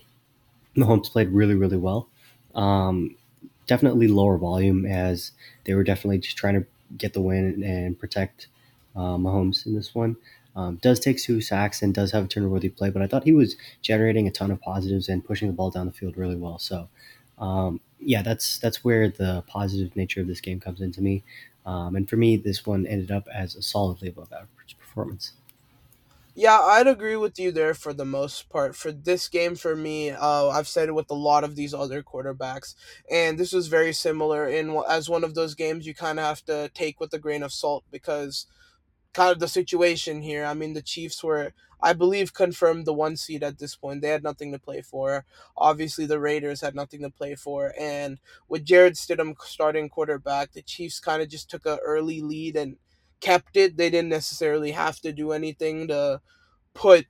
Mahomes played really, really well. Um, definitely lower volume as they were definitely just trying to get the win and protect uh, Mahomes in this one. Um, does take two sacks and does have a turnover worthy play, but I thought he was generating a ton of positives and pushing the ball down the field really well. So, um, yeah, that's that's where the positive nature of this game comes into me. Um, and for me, this one ended up as a solid solidly above average performance. Yeah, I'd agree with you there for the most part. For this game, for me, uh, I've said it with a lot of these other quarterbacks, and this was very similar. In as one of those games, you kind of have to take with a grain of salt because kind of the situation here. I mean, the Chiefs were, I believe, confirmed the one seed at this point. They had nothing to play for. Obviously, the Raiders had nothing to play for, and with Jarrett Stidham starting quarterback, the Chiefs kind of just took an early lead and kept it. They didn't necessarily have to do anything to put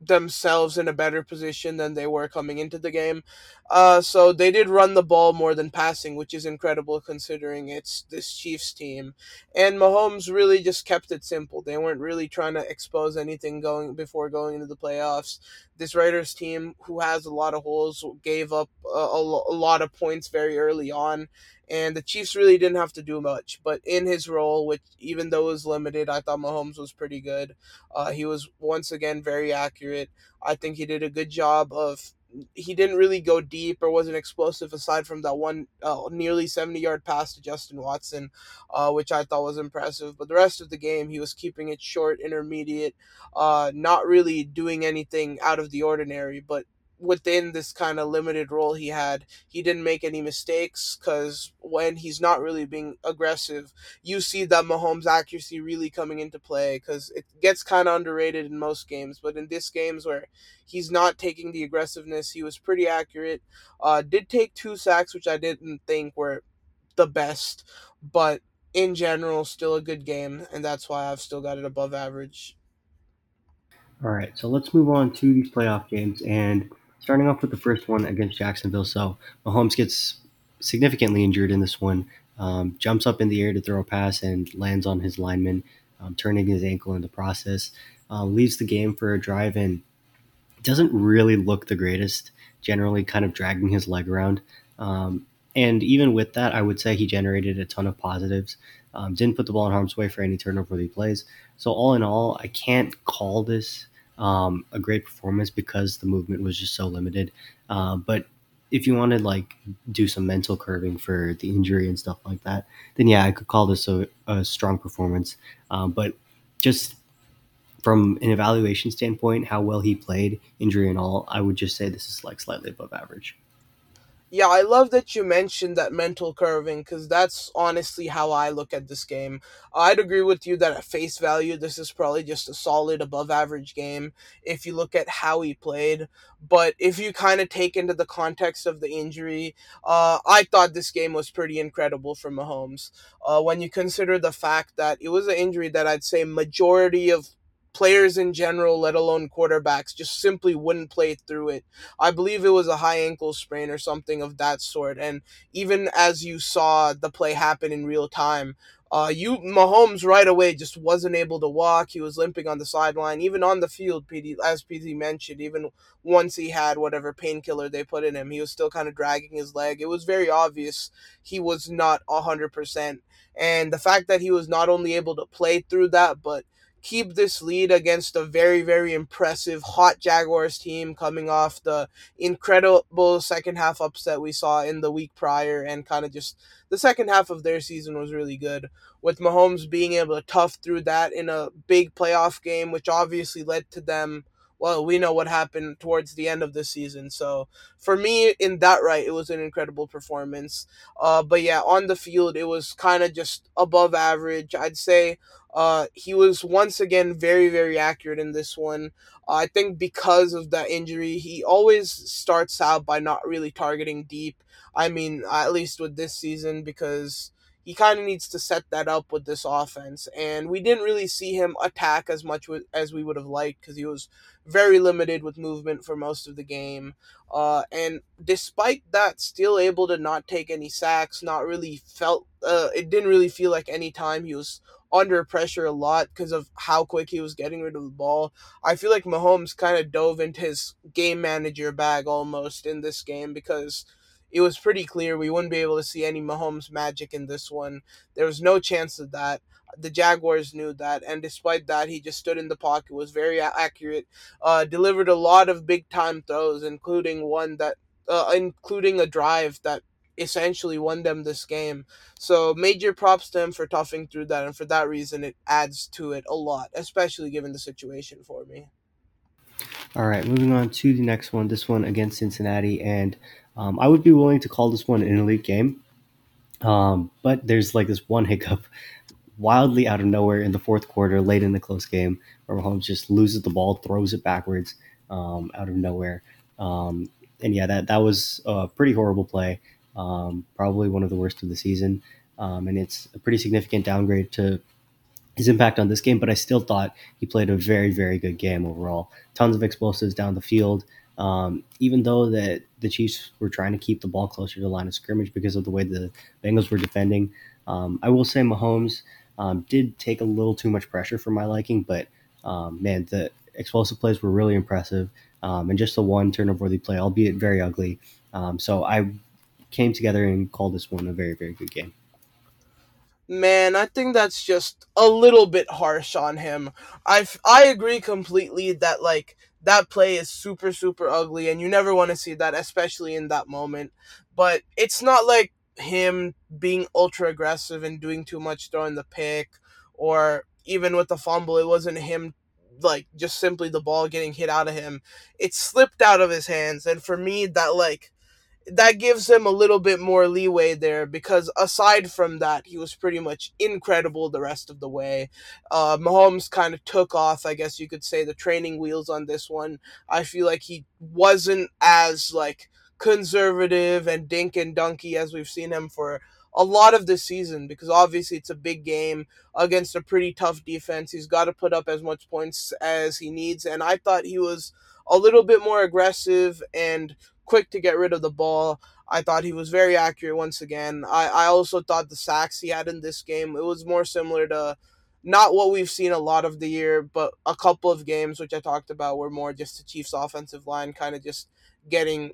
themselves in a better position than they were coming into the game. Uh, so they did run the ball more than passing, which is incredible considering it's this Chiefs team. And Mahomes really just kept it simple. They weren't really trying to expose anything going before going into the playoffs. This Raiders team, who has a lot of holes, gave up a, a, a lot of points very early on and the Chiefs really didn't have to do much. But in his role, which even though it was limited, I thought Mahomes was pretty good. Uh, he was once again very accurate. I think he did a good job of. He didn't really go deep or wasn't explosive aside from that one uh, nearly 70 yard pass to Justin Watson, uh, which I thought was impressive. But the rest of the game, he was keeping it short, intermediate, uh, not really doing anything out of the ordinary, but within this kind of limited role he had, he didn't make any mistakes because when he's not really being aggressive, you see that Mahomes' accuracy really coming into play because it gets kind of underrated in most games. But in this games where he's not taking the aggressiveness, he was pretty accurate. Uh, did take two sacks, which I didn't think were the best, but in general, still a good game, and that's why I've still got it above average. All right, so let's move on to these playoff games and starting off with the first one against Jacksonville. So Mahomes gets significantly injured in this one, um, jumps up in the air to throw a pass and lands on his lineman, um, turning his ankle in the process. Uh, leaves the game for a drive and doesn't really look the greatest, generally kind of dragging his leg around. Um, and even with that, I would say he generated a ton of positives. Um, didn't put the ball in harm's way for any turnover worthy plays. So all in all, I can't call this um, a great performance because the movement was just so limited. Uh, but if you wanted like do some mental curving for the injury and stuff like that, then yeah, I could call this a, a strong performance. Um, but just from an evaluation standpoint, how well he played, injury and all, I would just say this is like slightly above average. Yeah, I love that you mentioned that mental curving because that's honestly how I look at this game. I'd agree with you that at face value, this is probably just a solid above average game if you look at how he played. But if you kind of take into the context of the injury, uh, I thought this game was pretty incredible for Mahomes. Uh, when you consider the fact that it was an injury that I'd say majority of players in general, let alone quarterbacks, just simply wouldn't play through it. I believe it was a high ankle sprain or something of that sort. And even as you saw the play happen in real time, uh, you Mahomes right away just wasn't able to walk. He was limping on the sideline, even on the field. PD, as PD mentioned, even once he had whatever painkiller they put in him, he was still kind of dragging his leg. It was very obvious he was not hundred percent. And the fact that he was not only able to play through that, but keep this lead against a very, very impressive hot Jaguars team coming off the incredible second half upset we saw in the week prior and kind of just the second half of their season was really good. With Mahomes being able to tough through that in a big playoff game, which obviously led to them well, we know what happened towards the end of the season. So for me, in that right, it was an incredible performance. Uh, but yeah, on the field, it was kind of just above average. I'd say uh, he was once again very, very accurate in this one. Uh, I think because of that injury, he always starts out by not really targeting deep. I mean, at least with this season, because he kind of needs to set that up with this offense. And we didn't really see him attack as much as we would have liked because he was very limited with movement for most of the game. Uh, and despite that, still able to not take any sacks, not really felt, uh, it didn't really feel like any time he was under pressure a lot because of how quick he was getting rid of the ball. I feel like Mahomes kind of dove into his game manager bag almost in this game because it was pretty clear we wouldn't be able to see any Mahomes magic in this one. There was no chance of that. The Jaguars knew that, and despite that, he just stood in the pocket, was very accurate, uh, delivered a lot of big time throws, including one that, uh, including a drive that essentially won them this game. So major props to him for toughing through that, and for that reason, it adds to it a lot, especially given the situation for me. All right, moving on to the next one. This one against Cincinnati, and um, I would be willing to call this one an elite game. Um, but there's like this one hiccup wildly out of nowhere in the fourth quarter, late in the close game, where Mahomes just loses the ball, throws it backwards um, out of nowhere. Um, and yeah, that, that was a pretty horrible play, um, probably one of the worst of the season. Um, and it's a pretty significant downgrade to his impact on this game, but I still thought he played a very, very good game overall. Tons of explosives down the field. Um, even though that the Chiefs were trying to keep the ball closer to the line of scrimmage because of the way the Bengals were defending, um, I will say Mahomes um, did take a little too much pressure for my liking, but um, man, the explosive plays were really impressive, um, and just the one turnover-worthy play, albeit very ugly. Um, so I came together and called this one a very, very good game. Man, I think that's just a little bit harsh on him. I I agree completely that like that play is super super ugly and you never want to see that especially in that moment. But it's not like him being ultra aggressive and doing too much throwing the pick or even with the fumble it wasn't him like just simply the ball getting hit out of him. It slipped out of his hands and for me that like that gives him a little bit more leeway there because aside from that, he was pretty much incredible the rest of the way. Uh, Mahomes kind of took off, I guess you could say, the training wheels on this one. I feel like he wasn't as like conservative and dink and dunky as we've seen him for a lot of this season because obviously it's a big game against a pretty tough defense. He's got to put up as much points as he needs, and I thought he was a little bit more aggressive and quick to get rid of the ball. I thought he was very accurate once again. I, I also thought the sacks he had in this game, it was more similar to not what we've seen a lot of the year, but a couple of games which I talked about were more just the Chiefs offensive line kind of just getting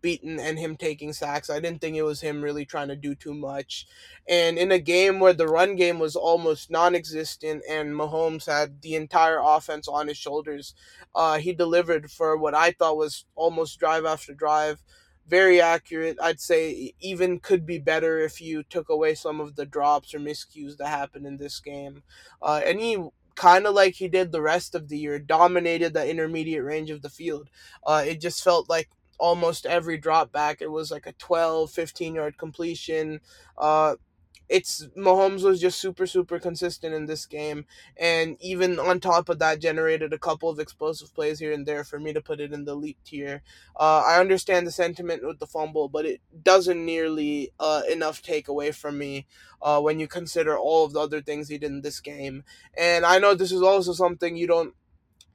beaten and him taking sacks. I didn't think it was him really trying to do too much. And in a game where the run game was almost non existent and Mahomes had the entire offense on his shoulders, uh, he delivered for what I thought was almost drive after drive. Very accurate. I'd say even could be better if you took away some of the drops or miscues that happened in this game. Uh, and he kind of like he did the rest of the year, dominated the intermediate range of the field. Uh, it just felt like almost every drop back. It was like a 12, 15 yard completion. Uh, it's Mahomes was just super super consistent in this game and even on top of that generated a couple of explosive plays here and there for me to put it in the elite tier. Uh, I understand the sentiment with the fumble, but it doesn't nearly uh, enough take away from me uh, when you consider all of the other things he did in this game. And I know this is also something you don't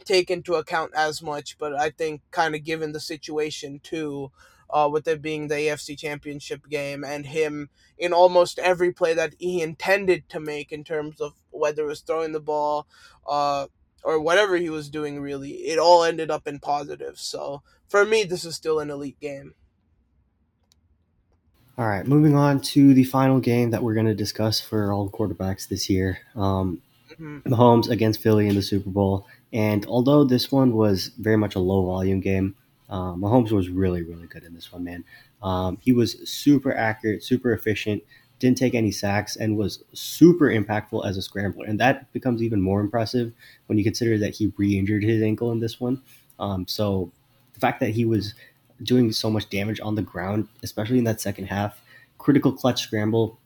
take into account as much, but I think kind of given the situation too, uh, with it being the AFC Championship game and him in almost every play that he intended to make in terms of whether it was throwing the ball, uh, or whatever he was doing really, it all ended up in positive. So for me, this is still an elite game. All right, moving on to the final game that we're going to discuss for all quarterbacks this year. Um, mm-hmm. Mahomes against Philly in the Super Bowl. And although this one was very much a low volume game, uh, Mahomes was really, really good in this one, man. Um, he was super accurate, super efficient, didn't take any sacks, and was super impactful as a scrambler. And that becomes even more impressive when you consider that he re injured his ankle in this one. Um, so the fact that he was doing so much damage on the ground, especially in that second half, critical clutch scramble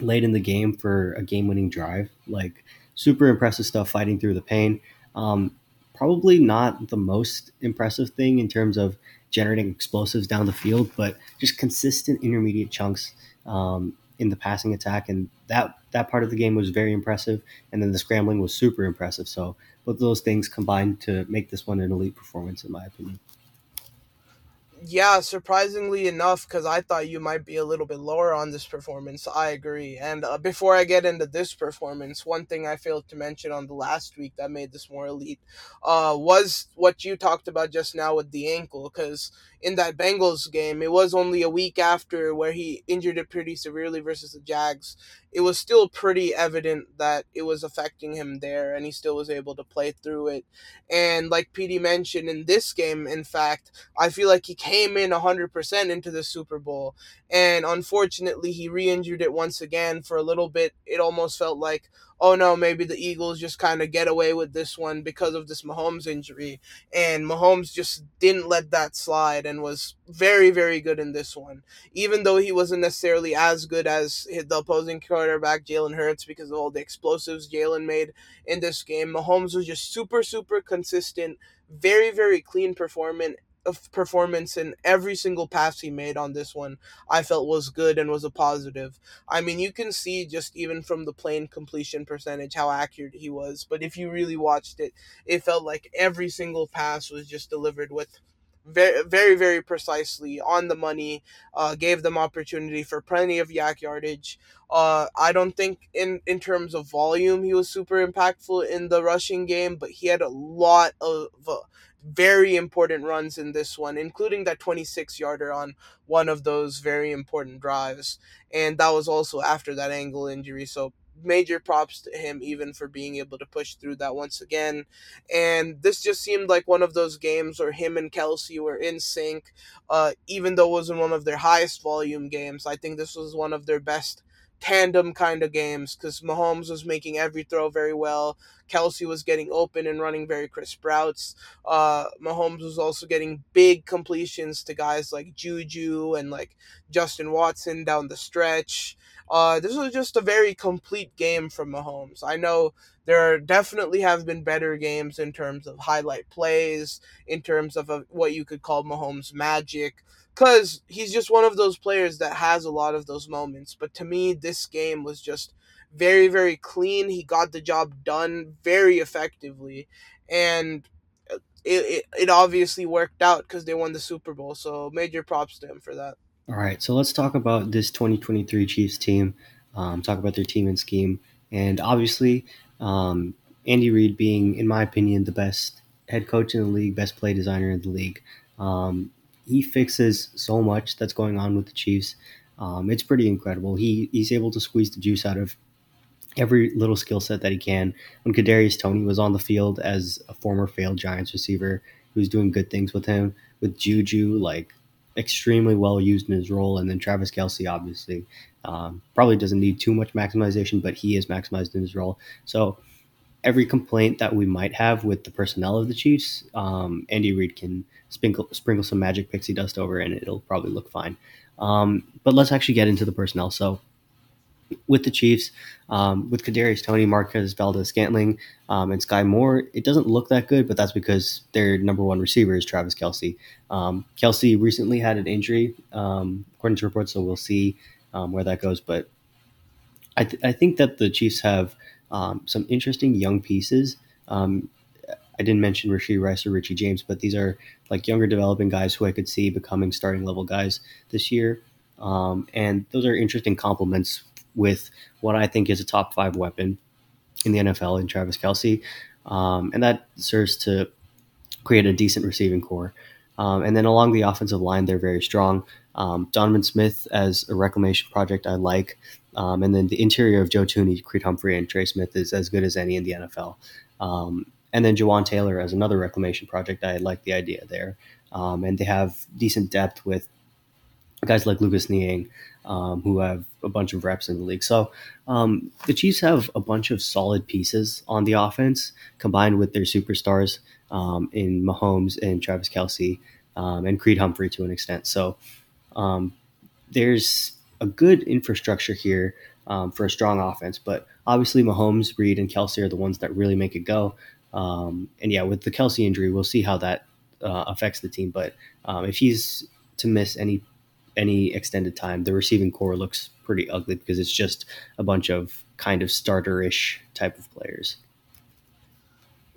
late in the game for a game winning drive, like super impressive stuff fighting through the pain. Um, probably not the most impressive thing in terms of generating explosives down the field, but just consistent intermediate chunks um, in the passing attack, and that that part of the game was very impressive. And then the scrambling was super impressive. So both those things combined to make this one an elite performance, in my opinion yeah, surprisingly enough, because I thought you might be a little bit lower on this performance. I agree. And uh, before I get into this performance, one thing I failed to mention on the last week that made this more elite uh, was what you talked about just now with the ankle. Because in that Bengals game, it was only a week after where he injured it pretty severely versus the Jags. It was still pretty evident that it was affecting him there, and he still was able to play through it. And like PD mentioned in this game, in fact, I feel like he came in 100% into the Super Bowl. And unfortunately, he re injured it once again for a little bit. It almost felt like, oh no, maybe the Eagles just kind of get away with this one because of this Mahomes injury. And Mahomes just didn't let that slide and was very, very good in this one. Even though he wasn't necessarily as good as the opposing quarterback, Jalen Hurts, because of all the explosives Jalen made in this game, Mahomes was just super, super consistent, very, very clean performance performance in every single pass he made on this one I felt was good and was a positive. I mean, you can see just even from the plain completion percentage how accurate he was, but if you really watched it, it felt like every single pass was just delivered with very, very, very precisely on the money. Uh, gave them opportunity for plenty of YAC yardage. Uh, I don't think in in terms of volume he was super impactful in the rushing game, but he had a lot of uh, very important runs in this one, including that 26 yarder on one of those very important drives. And that was also after that ankle injury. So major props to him even for being able to push through that once again. And this just seemed like one of those games where him and Kelce were in sync. Uh, even though it wasn't one of their highest volume games, I think this was one of their best tandem kind of games because Mahomes was making every throw very well. Kelce was getting open and running very crisp routes. Uh, Mahomes was also getting big completions to guys like Juju and like Justin Watson down the stretch. Uh, this was just a very complete game from Mahomes. I know there definitely have been better games in terms of highlight plays, in terms of a, what you could call Mahomes magic, because he's just one of those players that has a lot of those moments. But to me, this game was just very, very clean. He got the job done very effectively, and it, it, it obviously worked out because they won the Super Bowl. So major props to him for that. All right, so let's talk about this 2023 Chiefs team. Um, talk about their team and scheme, and obviously, um, Andy Reid being, in my opinion, the best head coach in the league, best play designer in the league. Um, he fixes so much that's going on with the Chiefs. Um, it's pretty incredible. He he's able to squeeze the juice out of every little skill set that he can. When Kadarius Toney was on the field as a former failed Giants receiver, he was doing good things with him. With Juju, like extremely well used in his role. And then Travis Kelce, obviously, um, probably doesn't need too much maximization, but he is maximized in his role. So every complaint that we might have with the personnel of the Chiefs, um, Andy Reid can sprinkle sprinkle some magic pixie dust over, and it'll probably look fine. Um, but let's actually get into the personnel. So with the Chiefs, um, with Kadarius Toney, Marquez Valdes-Scantling, um, and Skyy Moore, it doesn't look that good, but that's because their number one receiver is Travis Kelce. Um, Kelce recently had an injury, um, according to reports, so we'll see where that goes. But I, th- I, think that the Chiefs have um, some interesting young pieces. I didn't mention Rashee Rice or Richie James, but these are like younger developing guys who I could see becoming starting level guys this year. Um, and those are interesting complements with what I think is a top five weapon in the NFL in Travis Kelce. Um, and that serves to create a decent receiving corps. Um, and then along the offensive line, they're very strong. Um, Donovan Smith as a reclamation project, I like. Um, and then the interior of Joe Thuney, Creed Humphrey, and Trey Smith is as good as any in the NFL. Um, and then Jawaan Taylor as another reclamation project, I like the idea there. Um, and they have decent depth with guys like Lucas Niang, um, who have a bunch of reps in the league. So um, the Chiefs have a bunch of solid pieces on the offense combined with their superstars um, in Mahomes and Travis Kelce and Creed Humphrey to an extent. So there's a good infrastructure here um, for a strong offense, but obviously Mahomes, Reid, and Kelce are the ones that really make it go. and yeah, with the Kelce injury, we'll see how that uh, affects the team. But if he's to miss any any extended time, the receiving corps looks pretty ugly because it's just a bunch of kind of starter-ish type of players.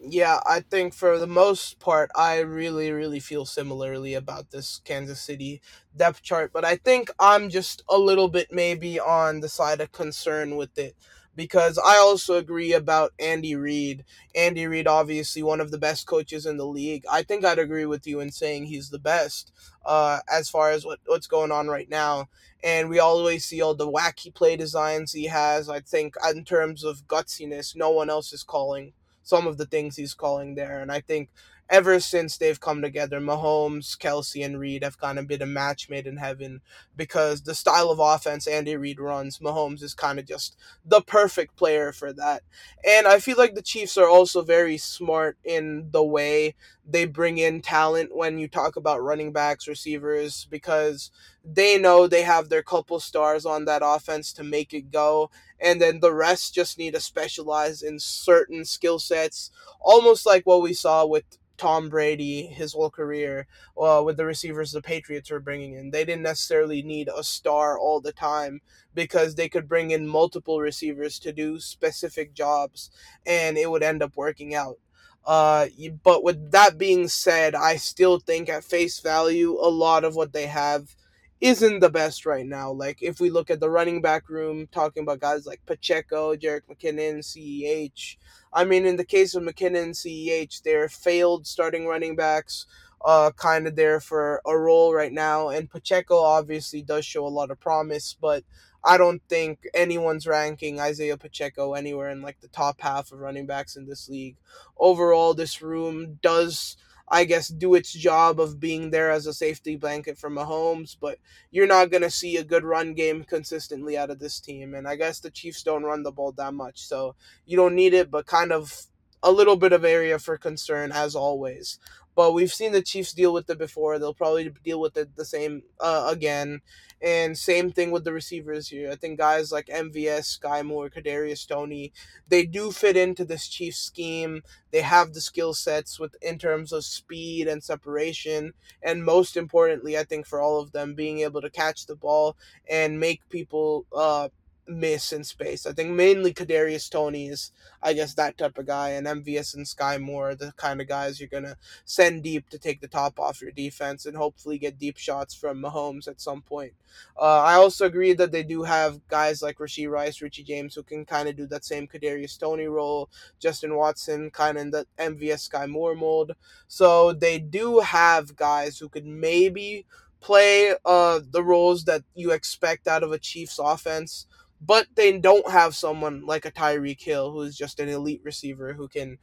Yeah, I think for the most part, I really, really feel similarly about this Kansas City depth chart, but I think I'm just a little bit maybe on the side of concern with it because I also agree about Andy Reid. Andy Reid, obviously one of the best coaches in the league. I think I'd agree with you in saying he's the best uh, as far as what, what's going on right now. And we always see all the wacky play designs he has. I think in terms of gutsiness, no one else is calling some of the things he's calling there. And I think ever since they've come together, Mahomes, Kelce, and Reid have kind of been a match made in heaven because the style of offense Andy Reid runs, Mahomes is kind of just the perfect player for that. And I feel like the Chiefs are also very smart in the way they bring in talent when you talk about running backs, receivers, because they know they have their couple stars on that offense to make it go. And then the rest just need to specialize in certain skill sets, almost like what we saw with Tom Brady his whole career uh, with the receivers the Patriots were bringing in. They didn't necessarily need a star all the time because they could bring in multiple receivers to do specific jobs and it would end up working out. Uh, but with that being said, I still think at face value, a lot of what they have isn't the best right now. Like if we look at the running back room, talking about guys like Pacheco, Jerick McKinnon, CEH. I mean, in the case of McKinnon, CEH, they're failed starting running backs, uh, kind of there for a role right now. And Pacheco obviously does show a lot of promise, but I don't think anyone's ranking Isaiah Pacheco anywhere in like the top half of running backs in this league. Overall, this room does I guess, do its job of being there as a safety blanket for Mahomes, but you're not going to see a good run game consistently out of this team. And I guess the Chiefs don't run the ball that much, so you don't need it, but kind of a little bit of area for concern as always. But we've seen the Chiefs deal with it before. They'll probably deal with it the same uh, again. And same thing with the receivers here. I think guys like MVS, Skyy Moore, Kadarius Toney, they do fit into this Chiefs scheme. They have the skill sets with in terms of speed and separation, and most importantly, I think for all of them, being able to catch the ball and make people uh, miss in space. I think mainly Kadarius Toney is, I guess, that type of guy, and MVS and Skyy Moore are the kind of guys you're gonna send deep to take the top off your defense and hopefully get deep shots from Mahomes at some point. Uh, I also agree that they do have guys like Rashee Rice, Richie James, who can kind of do that same Kadarius Toney role. Justin Watson, kind of in the MVS Skyy Moore mold. So they do have guys who could maybe play uh the roles that you expect out of a Chiefs offense but they don't have someone like a Tyreek Hill who's just an elite receiver who can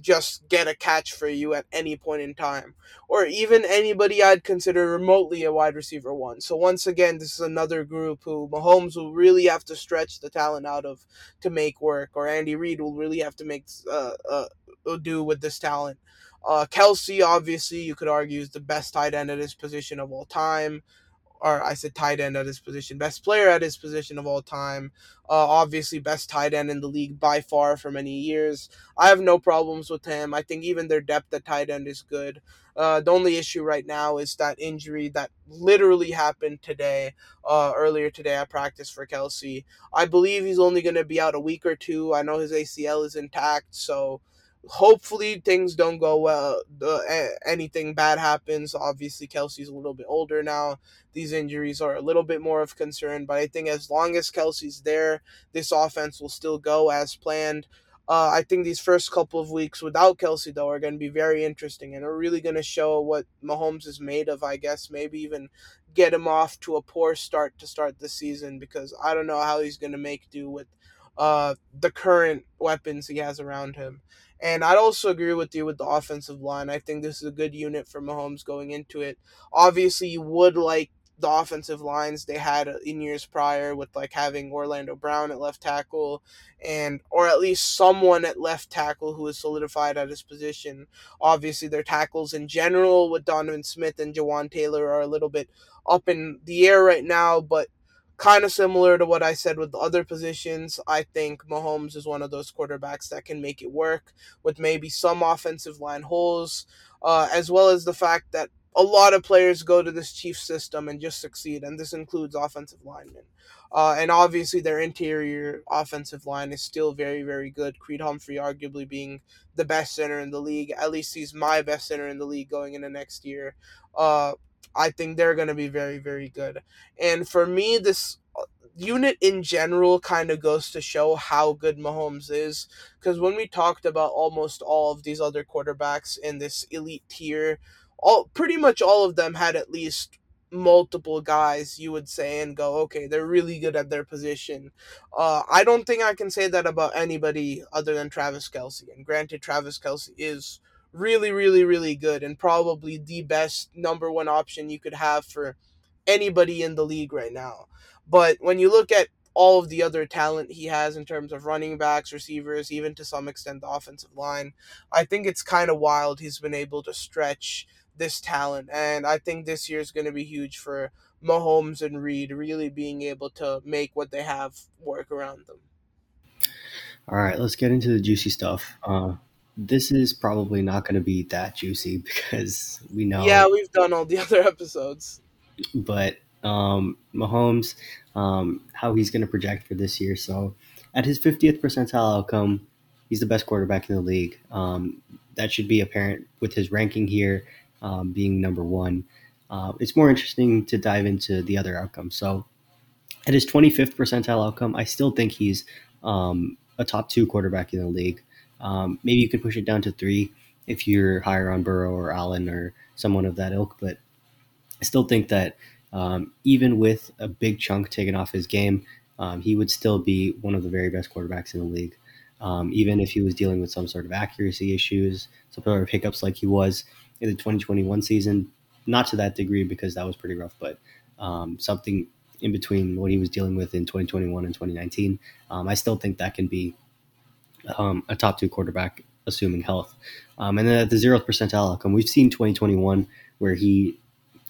just get a catch for you at any point in time, or even anybody I'd consider remotely a wide receiver one. So once again, this is another group who Mahomes will really have to stretch the talent out of to make work, or Andy Reid will really have to make uh, uh do with this talent. Uh, Kelce, obviously, you could argue is the best tight end at his position of all time or I said tight end at his position, best player at his position of all time. Uh, obviously, best tight end in the league by far for many years. I have no problems with him. I think even their depth at tight end is good. Uh, the only issue right now is that injury that literally happened today, uh, earlier today at practice for Kelce. I believe he's only going to be out a week or two. I know his ACL is intact, so hopefully things don't go well. The, anything bad happens. Obviously, Kelce's a little bit older now. These injuries are a little bit more of concern, but I think as long as Kelce's there, this offense will still go as planned. Uh, I think these first couple of weeks without Kelce, though are going to be very interesting and are really going to show what Mahomes is made of. I guess maybe even get him off to a poor start to start the season because I don't know how he's going to make do with uh, the current weapons he has around him. And I'd also agree with you with the offensive line. I think this is a good unit for Mahomes going into it. Obviously, you would like the offensive lines they had in years prior with like having Orlando Brown at left tackle and or at least someone at left tackle who is solidified at his position. Obviously their tackles in general with Donovan Smith and Jawaan Taylor are a little bit up in the air right now, but kind of similar to what I said with the other positions. I think Mahomes is one of those quarterbacks that can make it work with maybe some offensive line holes, uh, as well as the fact that a lot of players go to this Chief system and just succeed, and this includes offensive linemen. Uh, and obviously, their interior offensive line is still very, very good. Creed Humphrey, arguably being the best center in the league. At least he's my best center in the league going into next year. Uh, I think they're going to be very, very good. And for me, this uh, unit in general kind of goes to show how good Mahomes is. Because when we talked about almost all of these other quarterbacks in this elite tier, all pretty much all of them had at least multiple guys you would say and go okay they're really good at their position uh, i don't think i can say that about anybody other than travis kelce and granted travis kelce is really, really, really good and probably the best number one option you could have for anybody in the league right now. But when you look at all of the other talent he has in terms of running backs, receivers, even to some extent the offensive line, I think it's kind of wild he's been able to stretch this talent. And I think this year is going to be huge for Mahomes and Reid really being able to make what they have work around them. All right, let's get into the juicy stuff. Uh, this is probably not going to be that juicy because we know. Yeah, we've done all the other episodes. But um, Mahomes, um, how he's going to project for this year. So, at his 50th percentile outcome, he's the best quarterback in the league. Um, that should be apparent with his ranking here um, being number one. Uh, it's more interesting to dive into the other outcomes. So, at his 25th percentile outcome, I still think he's um, a top two quarterback in the league. Um, maybe you could push it down to three if you're higher on Burrow or Allen or someone of that ilk. But I still think that um, even with a big chunk taken off his game, um, he would still be one of the very best quarterbacks in the league. Um, even if he was dealing with some sort of accuracy issues, some sort of hiccups like he was in the 2021 season, not to that degree because that was pretty rough, but um, something in between what he was dealing with in 2021 and 2019, um, I still think that can be um, a top two quarterback, assuming health. Um, and then at the zeroth percentile outcome, we've seen 2021 where he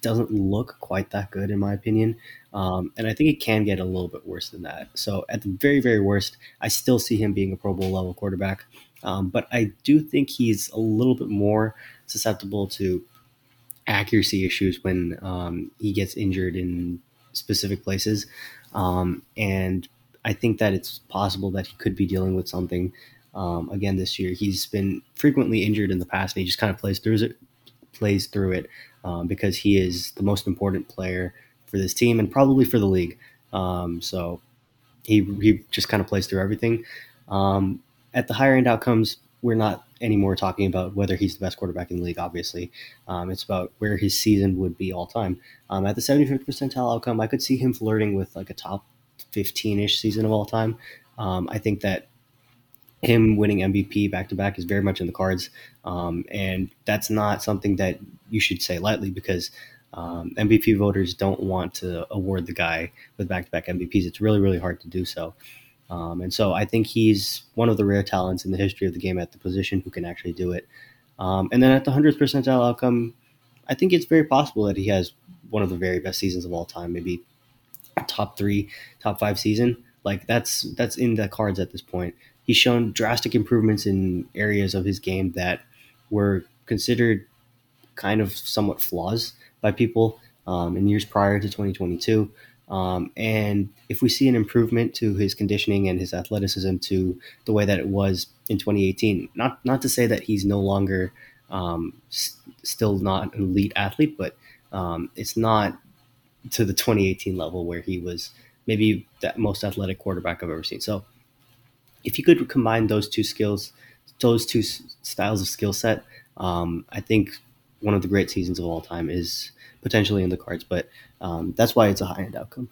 doesn't look quite that good, in my opinion. Um, and I think it can get a little bit worse than that. So at the very, very worst, I still see him being a Pro Bowl level quarterback. Um, but I do think he's a little bit more susceptible to accuracy issues when um, he gets injured in specific places. Um, and I think that it's possible that he could be dealing with something um, again this year. He's been frequently injured in the past, and he just kind of plays through it, plays through it um, because he is the most important player for this team and probably for the league. Um, so he he just kind of plays through everything. Um, at the higher end outcomes, we're not anymore talking about whether he's the best quarterback in the league. Obviously, um, it's about where his season would be all time. Um, at the 75th percentile outcome, I could see him flirting with like a top 15 ish season of all time. Um, I think that him winning MVP back to back is very much in the cards, um, and that's not something that you should say lightly because um, MVP voters don't want to award the guy with back to back MVPs. It's really really hard to do so. Um, and so I think he's one of the rare talents in the history of the game at the position who can actually do it. Um, and then at the 100th percentile outcome, I think it's very possible that he has one of the very best seasons of all time, maybe top three, top five season. Like that's that's in the cards at this point. He's shown drastic improvements in areas of his game that were considered kind of somewhat flaws by people um, in years prior to 2022. Um, and if we see an improvement to his conditioning and his athleticism to the way that it was in 2018, not not to say that he's no longer um, s- still not an elite athlete, but um, it's not to the 2018 level where he was maybe the most athletic quarterback I've ever seen. So if you could combine those two skills, those two styles of skill set, um, I think one of the great seasons of all time is potentially in the cards. But um, that's why it's a high end outcome.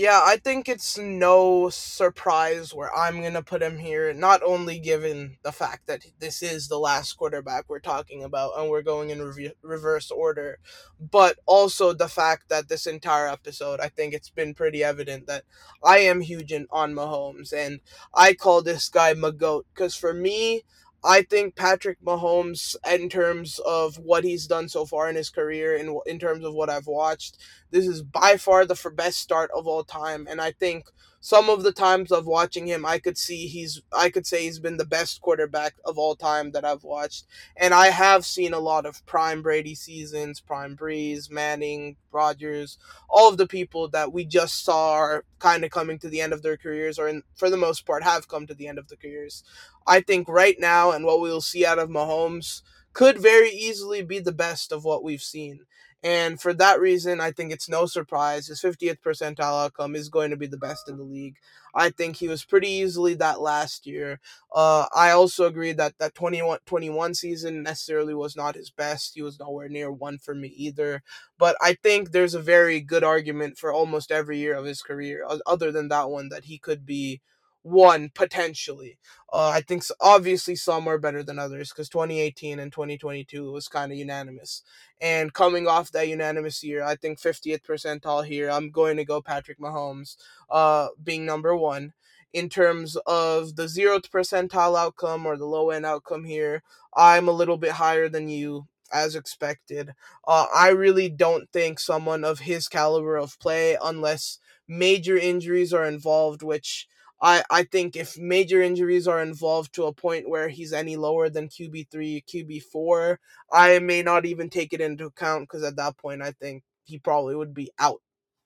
Yeah, I think it's no surprise where I'm going to put him here, not only given the fact that this is the last quarterback we're talking about and we're going in re- reverse order, but also the fact that this entire episode, I think it's been pretty evident that I am huge in, on Mahomes and I call this guy Magoat because for me, I think Patrick Mahomes, in terms of what he's done so far in his career, and in, in terms of what I've watched, this is by far the best start of all time. And I think some of the times of watching him, I could see he's, I could say he's been the best quarterback of all time that I've watched. And I have seen a lot of prime Brady seasons, prime Brees, Manning, Rodgers, all of the people that we just saw are kind of coming to the end of their careers, or in, for the most part have come to the end of the careers. I think right now and what we'll see out of Mahomes could very easily be the best of what we've seen. And for that reason, I think it's no surprise his 50th percentile outcome is going to be the best in the league. I think he was pretty easily that last year. Uh, I also agree that that 21, 21 season necessarily was not his best. He was nowhere near one for me either. But I think there's a very good argument for almost every year of his career, other than that one, that he could be one potentially. Uh, I think obviously some are better than others because 2018 and 2022 was kind of unanimous. And coming off that unanimous year, I think 50th percentile here, I'm going to go Patrick Mahomes uh, being number one. In terms of the zeroth percentile outcome or the low end outcome here, I'm a little bit higher than you as expected. Uh, I really don't think someone of his caliber of play, unless major injuries are involved, which I, I think if major injuries are involved to a point where he's any lower than QB3, QB4, I may not even take it into account because at that point I think he probably would be out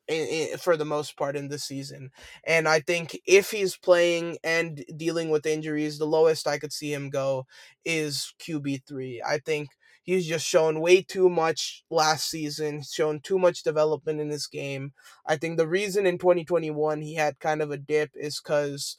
in, in, for the most part in the season. And I think if he's playing and dealing with injuries, the lowest I could see him go is QB3. I think he's just shown way too much last season, shown too much development in his game. I think the reason in 2021 he had kind of a dip is because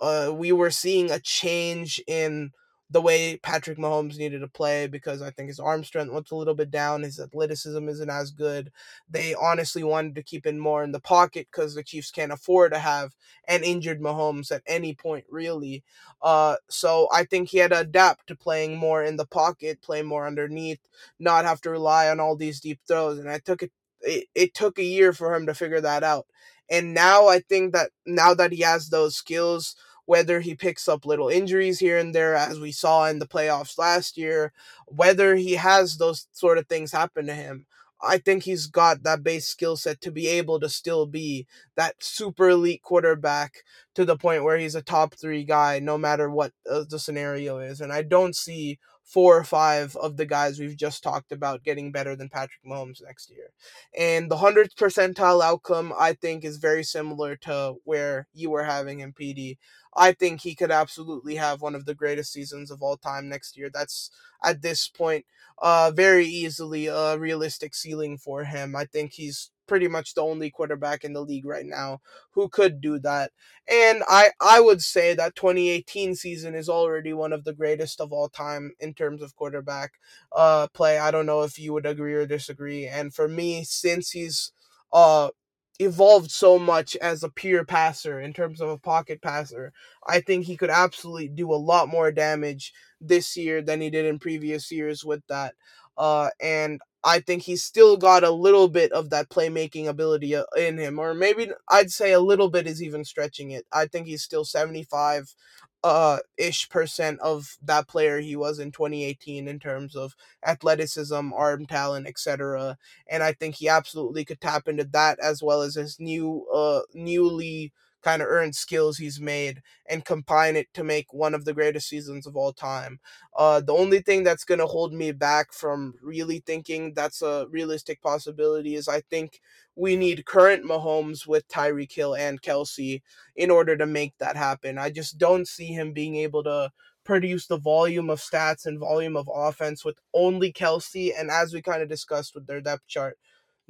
uh, we were seeing a change in the way Patrick Mahomes needed to play because I think his arm strength was a little bit down. His athleticism isn't as good. They honestly wanted to keep him more in the pocket because the Chiefs can't afford to have an injured Mahomes at any point, really. Uh, so I think he had to adapt to playing more in the pocket, play more underneath, not have to rely on all these deep throws. And I took it. It, it took a year for him to figure that out. And now I think that now that he has those skills, whether he picks up little injuries here and there, as we saw in the playoffs last year, whether he has those sort of things happen to him. I think he's got that base skill set to be able to still be that super elite quarterback to the point where he's a top three guy, no matter what uh, the scenario is. And I don't see four or five of the guys we've just talked about getting better than Patrick Mahomes next year. And the 100th percentile outcome, I think, is very similar to where you were having him, PD. I think he could absolutely have one of the greatest seasons of all time next year. That's at this point uh very easily a realistic ceiling for him. I think he's pretty much the only quarterback in the league right now who could do that. And I I would say that 2018 season is already one of the greatest of all time in terms of quarterback uh play. I don't know if you would agree or disagree. And for me since he's uh evolved so much as a pure passer in terms of a pocket passer. I think he could absolutely do a lot more damage this year than he did in previous years with that. Uh, and I think he's still got a little bit of that playmaking ability uh, in him, or maybe I'd say a little bit is even stretching it. I think he's still 75 uh ish percent of that player he was in 2018 in terms of athleticism, arm talent, etc. And I think he absolutely could tap into that as well as his new uh newly kind of earned skills he's made and combine it to make one of the greatest seasons of all time. Uh, the only thing that's going to hold me back from really thinking that's a realistic possibility is I think we need current Mahomes with Tyreek Hill and Kelce in order to make that happen. I just don't see him being able to produce the volume of stats and volume of offense with only Kelce And as we kind of discussed with their depth chart,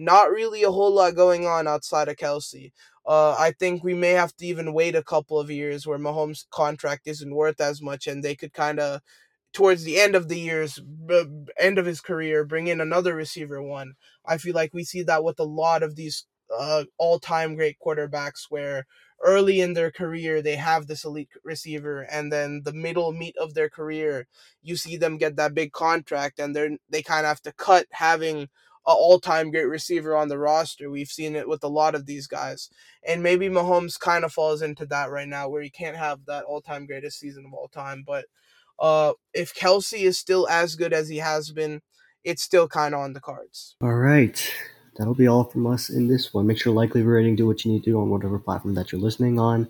not really a whole lot going on outside of Kelce. Uh, I think we may have to even wait a couple of years where Mahomes' contract isn't worth as much, and they could kind of, towards the end of the years, end of his career, bring in another receiver one. I feel like we see that with a lot of these uh, all-time great quarterbacks, where early in their career they have this elite receiver, and then the middle meat of their career, you see them get that big contract, and they're they kind of have to cut having a all-time great receiver on the roster. We've seen it with a lot of these guys. And maybe Mahomes kind of falls into that right now where he can't have that all-time greatest season of all time, but uh if Kelce is still as good as he has been, it's still kind of on the cards. All right. That'll be all from us in this one. Make sure to like, leave a rating, do what you need to do on whatever platform that you're listening on.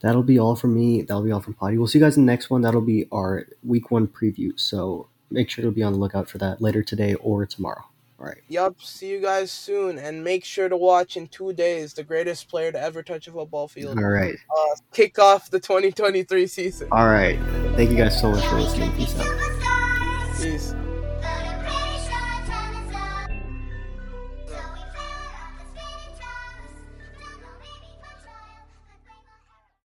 That'll be all from me. That'll be all from Padhi. We'll see you guys in the next one. That'll be our week one preview. So make sure to be on the lookout for that later today or tomorrow. All right. Yup. See you guys soon, and make sure to watch in two days the greatest player to ever touch a football field. All right. Uh, kick off the 2023 season. All right. Thank you guys so much for listening. Peace out. Peace.